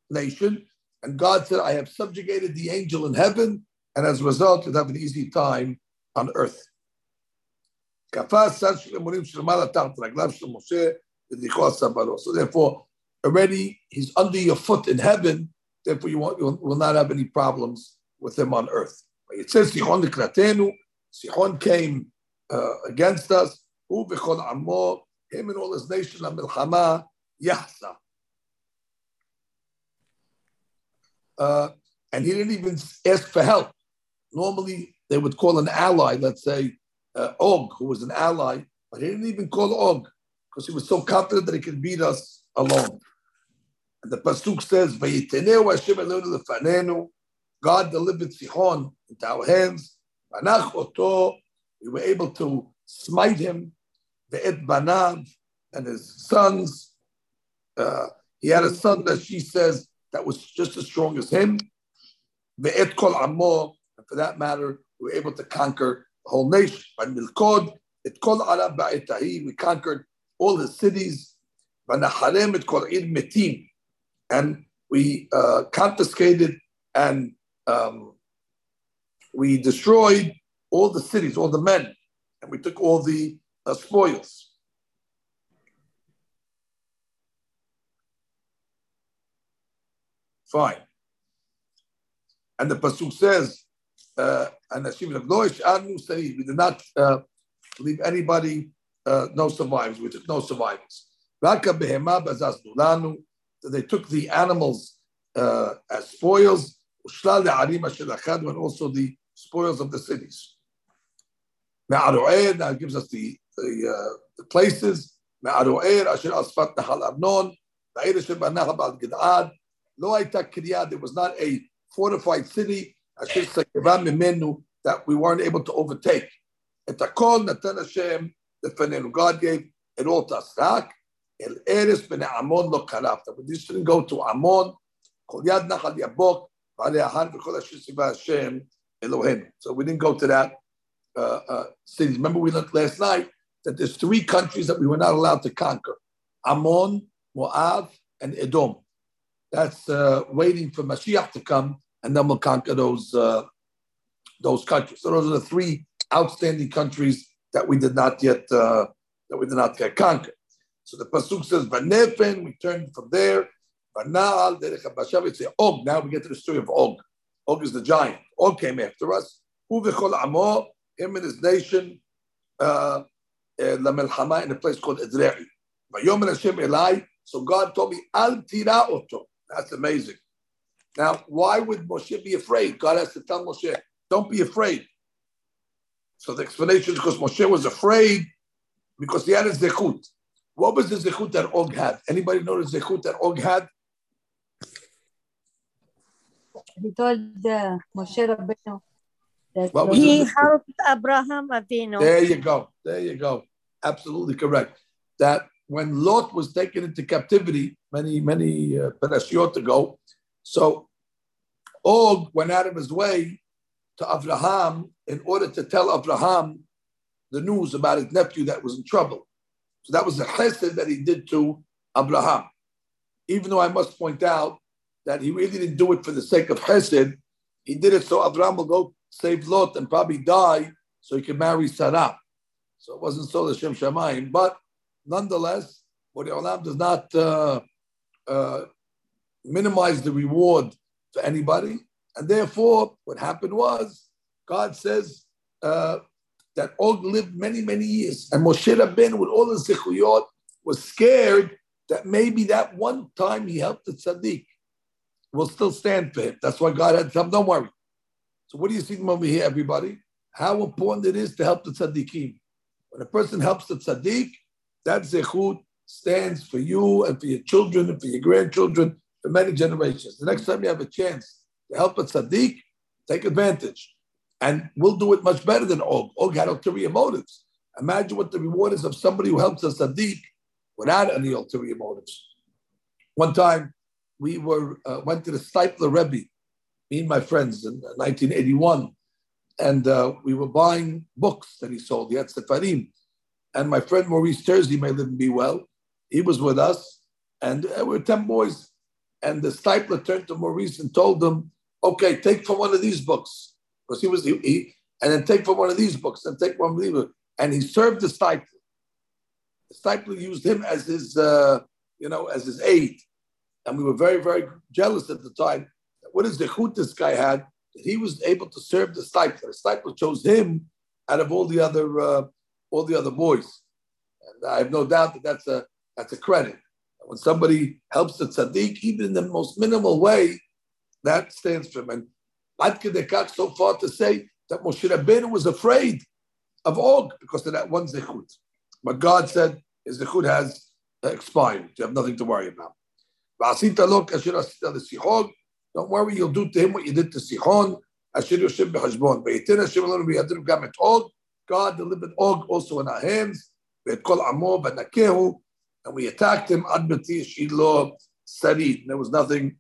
nation. And God said, I have subjugated the angel in heaven, and as a result, you'll have an easy time on earth. So therefore, already he's under your foot in heaven. Therefore, you, won't, you will not have any problems with him on earth. It says, Sihon came uh, against us. Who Bikon Armor, him and all his nation, Milchama Yahsa. Uh, and he didn't even ask for help. Normally, they would call an ally, let's say uh, Og, who was an ally, but he didn't even call Og because he was so confident that he could beat us alone. And the pasuk says, God delivered Sihon into our hands, we were able to smite him, the Et Banav and his sons. Uh, he had a son that she says that was just as strong as him. The Et Kol Amor, and for that matter, we were able to conquer whole nation. Milkod, Et Kol Arab Ba'etahi, we conquered all the cities. Et Kol Ir Metim, and we uh, confiscated and um, we destroyed all the cities, all the men, and we took all the uh, spoils. Fine. And the Pasuk says, uh, and we did not uh, leave anybody, uh, no survivors. We took no survivors. They took the animals uh, as spoils, and also the spoils of the cities. That gives us the, the, uh, the places. There was not a fortified city, asher sakeva mimenu, that we weren't able to overtake. Et hakol natan Hashem, the fanenu. God gave it all to us. El eres ben Amon lo karafta. But this didn't go to Amon. So we didn't go to that uh, uh, cities. Remember, we looked last night that there's three countries that we were not allowed to conquer: Ammon, Moab, and Edom. That's uh, waiting for Mashiach to come, and then we'll conquer those uh, those countries. So those are the three outstanding countries that we did not yet uh, that we did not get conquered. So the pasuk says, "Vanefen." We turned from there. Vanal derech We say Og. Now we get to the story of Og. Og is the giant. Og came after us. Uvechol amo him and his nation uh, in a place called Edrei. So God told me, Al tira oto. That's amazing. Now, why would Moshe be afraid? God has to tell Moshe, don't be afraid. So the explanation is because Moshe was afraid because he had a zechut. What was the zechut that Og had? Anybody know the zechut that Og had? He told uh, Moshe Rabbeinu that He helped Abraham Avinu. There you go. There you go. Absolutely correct. That when Lot was taken into captivity many, many uh, Parashiot ago, so Og went out of his way to Abraham in order to tell Abraham the news about his nephew that was in trouble. So that was the chesed that he did to Abraham. Even though I must point out that he really didn't do it for the sake of chesed, he did it so Abraham will go save Lot and probably die so he can marry Sarah. So it wasn't so the Shem Shamayim. But nonetheless, Bori does not uh, uh, minimize the reward for anybody. And therefore, what happened was, God says uh, that Og lived many, many years. And Moshe Rabbeinu, with all the zichuyot, was scared that maybe that one time he helped the tzaddik will still stand for him. That's why God had to tell him, don't worry. So what do you see over here, everybody? How important it is to help the tzaddikim. When a person helps the tzaddik, that zechut stands for you and for your children and for your grandchildren for many generations. The next time you have a chance to help a tzaddik, take advantage. And we'll do it much better than Og. Og had ulterior motives. Imagine what the reward is of somebody who helps a tzaddik without any ulterior motives. One time, we were uh, went to the Steipler Rebbe, me and my friends in 1981, and uh, we were buying books that he sold. He had Sefarim. And my friend Maurice Tersey, may live and be well, he was with us, and uh, we were 10 boys. And the Steipler turned to Maurice and told him, okay, take from one of these books. Because he was, he, he, and then take from one of these books, and take one books. And he served the Steipler. The Steipler used him as his, uh, you know, as his aide. And we were very, very jealous at the time. What is the chut this guy had? He was able to serve the Steipler. The Steipler chose him out of all the other, uh, all the other boys. And I have no doubt that that's a, that's a credit. When somebody helps the tzaddik, even in the most minimal way, that stands for him. And Ad Kedekach so far to say that Moshe Rabbeinu was afraid of Og because of that one zechut. But God said his zechut has expired. You have nothing to worry about. Don't worry, you'll do to him what you did to Sihon. God delivered Og also in our hands. And we attacked him. There was nothing,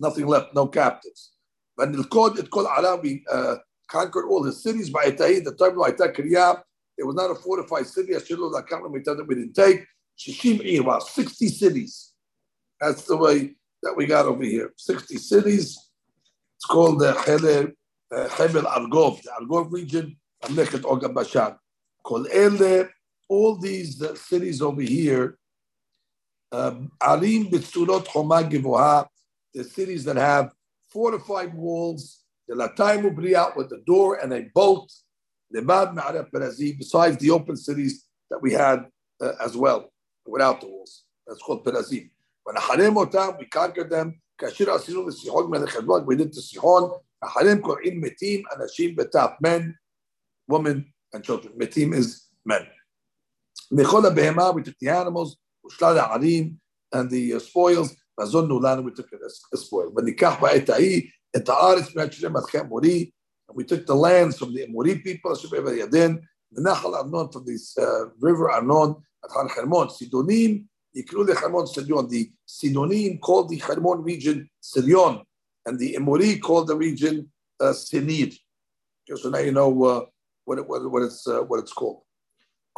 nothing left, no captives. But we uh, conquered all his cities by the time of Kriya. It was not a fortified city. We didn't take. Shishim about 60 cities. That's the way that we got over here. 60 cities. It's called the Hebel Argov, the Argov region, Mamleket Oga Bashan. Called Ele, all these uh, cities over here, um, Arim Bitsulot Choma Givoha, the cities that have fortified walls, the Lataimu Briat with the door and a boat, the Bad Ma'arab Perazi, besides the open cities that we had uh, as well, without the walls. That's called Perazim. ונחלם אותם, we conquered them, כאשר עשינו לסיחון מלך חשבון, we did to סיחון, נחלם קוראים מתים, אנשים וטף, men, women, and children. מתים is men. V'chol ha-behema, we took the animals, u'shlal ha'arim, and the uh, spoils, v'azonnu lanu, we took a spoil. V'nikach ba'et ha'i, et ha'aretz b'nat shem al mori, and we took the lands from the Emori people, Hashem Eber Arnon, from this uh, river Arnon, at Har Hermon, Sidonim, Yikru le Hermon Sirion. The Sidonim called the Hermon region Sirion, and the Emori called the region uh, Sinir. Okay, so now you know uh, what, it, what, what, it's, uh, what it's called.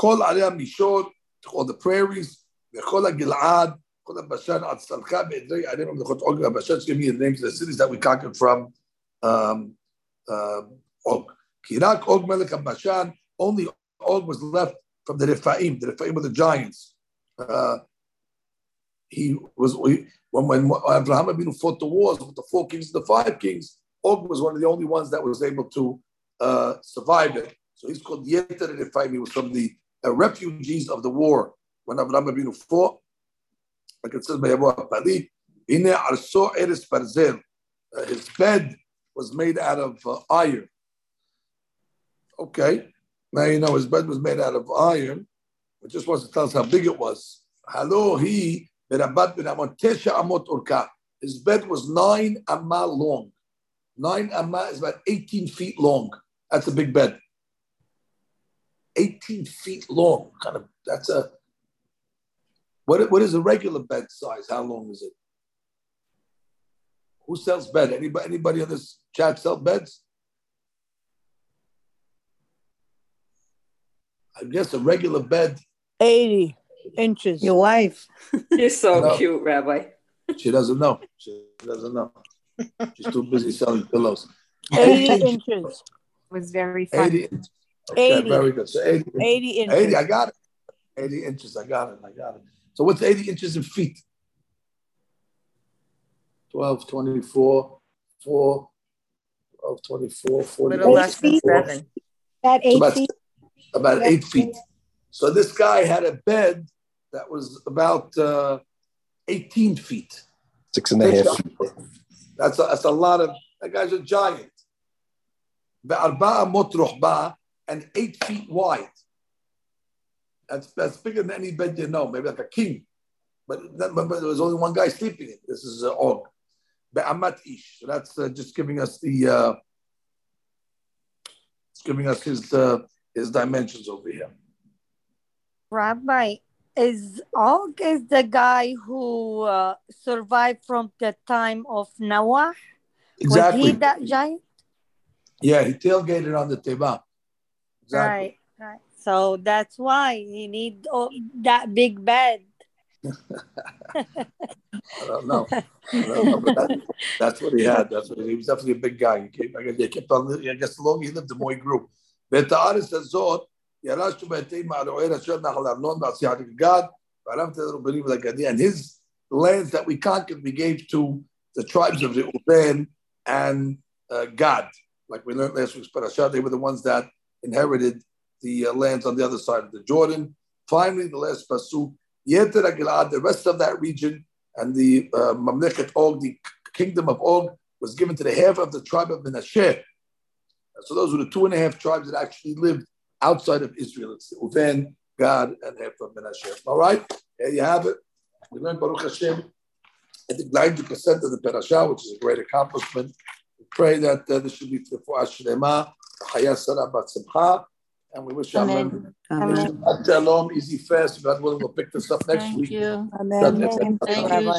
Call Aliyah Mishor, called the prairies, Gilad, Kol Bashan, Ad Salcha, Be'edrei Arim, Lechot Og, Bashan, give me the names of the cities that we conquered from um, uh, Og. Kirak Og Melech Bashan, only Og was left from the Rephaim, the Rephaim were the giants. Uh, he was when, when Abraham Abinu fought the wars with the four kings and the five kings, Og was one of the only ones that was able to uh, survive it. So he's called Yeter Rephaim. He was from the refugees of the war when Abraham Abinu fought. Like it says by Abu Pali, Ine Arso Eres Barzel. His bed was made out of uh, iron. Okay, now you know his bed was made out of iron. It just wants to tell us how big it was. Hello, he. His bed was nine amma long. Nine amma is about 18 feet long. That's a big bed. 18 feet long. Kind of that's a what, what is a regular bed size? How long is it? Who sells bed? Anybody anybody on this chat sell beds? I guess a regular bed. 80 inches. Your wife. You're so No. cute, Rabbi. She doesn't know. She doesn't know. She's too busy selling pillows. 80 inches. was very fun. 80 inches. Okay, 80. very good. So 80, 80 inches. 80, I got it. 80 inches, I got it, I got it. So what's 80 inches in feet? 12, 24, 4, 12, 24, 40. Little less than feet. seven. That So eight about, feet. about eight feet. So this guy had a bed that was about uh, 18 feet. Six and a half. feet. That's a, that's a lot of, that guy's a giant and eight feet wide. That's, that's bigger than any bed you know, maybe like a king. But remember, there was only one guy sleeping in. This is uh, Og. Be'amat ish. So that's uh, just giving us the, uh, it's giving us his, uh, his dimensions over here. Rabbi, is Og is the guy who uh, survived from the time of Noah? Exactly. Was he that giant? Yeah, he tailgated on the Teba. Exactly. Right, right. So that's why you need oh, that big bed. I don't know. I don't know but that, that's what he had. That's what he, he was definitely a big guy. He kept, I guess, they kept on. I guess the longer he lived, the more he grew. ותארס הזאת, ירשנו בהתאים מהרוער אשר נחל ארנון ועשיית גד, וערמת רובנים לגדי. And his lands that we conquered, we gave to the tribes of the Uben and uh, Gad Like we learned last week's parasha, they were the ones that inherited the uh, lands on the other side of the Jordan finally the last pasuk Yeter Gilad, the rest of that region and the uh, Og, the kingdom of Og, was given to the half of the tribe of Menashe. So those were the two and a half tribes that actually lived outside of Israel. It's Uven, Gad, and half of Menashe. All right, there you have it. We learned Baruch Hashem. I think 90% of the parasha, which is a great accomplishment. We pray that uh, this should be for Shlema, Chaya Sarah Bat Simcha, and we wish Amen. Amen. Shabbat Shalom, easy fast. God willing, we'll pick this up next Thank week. you. Amen. Amen. Thank you.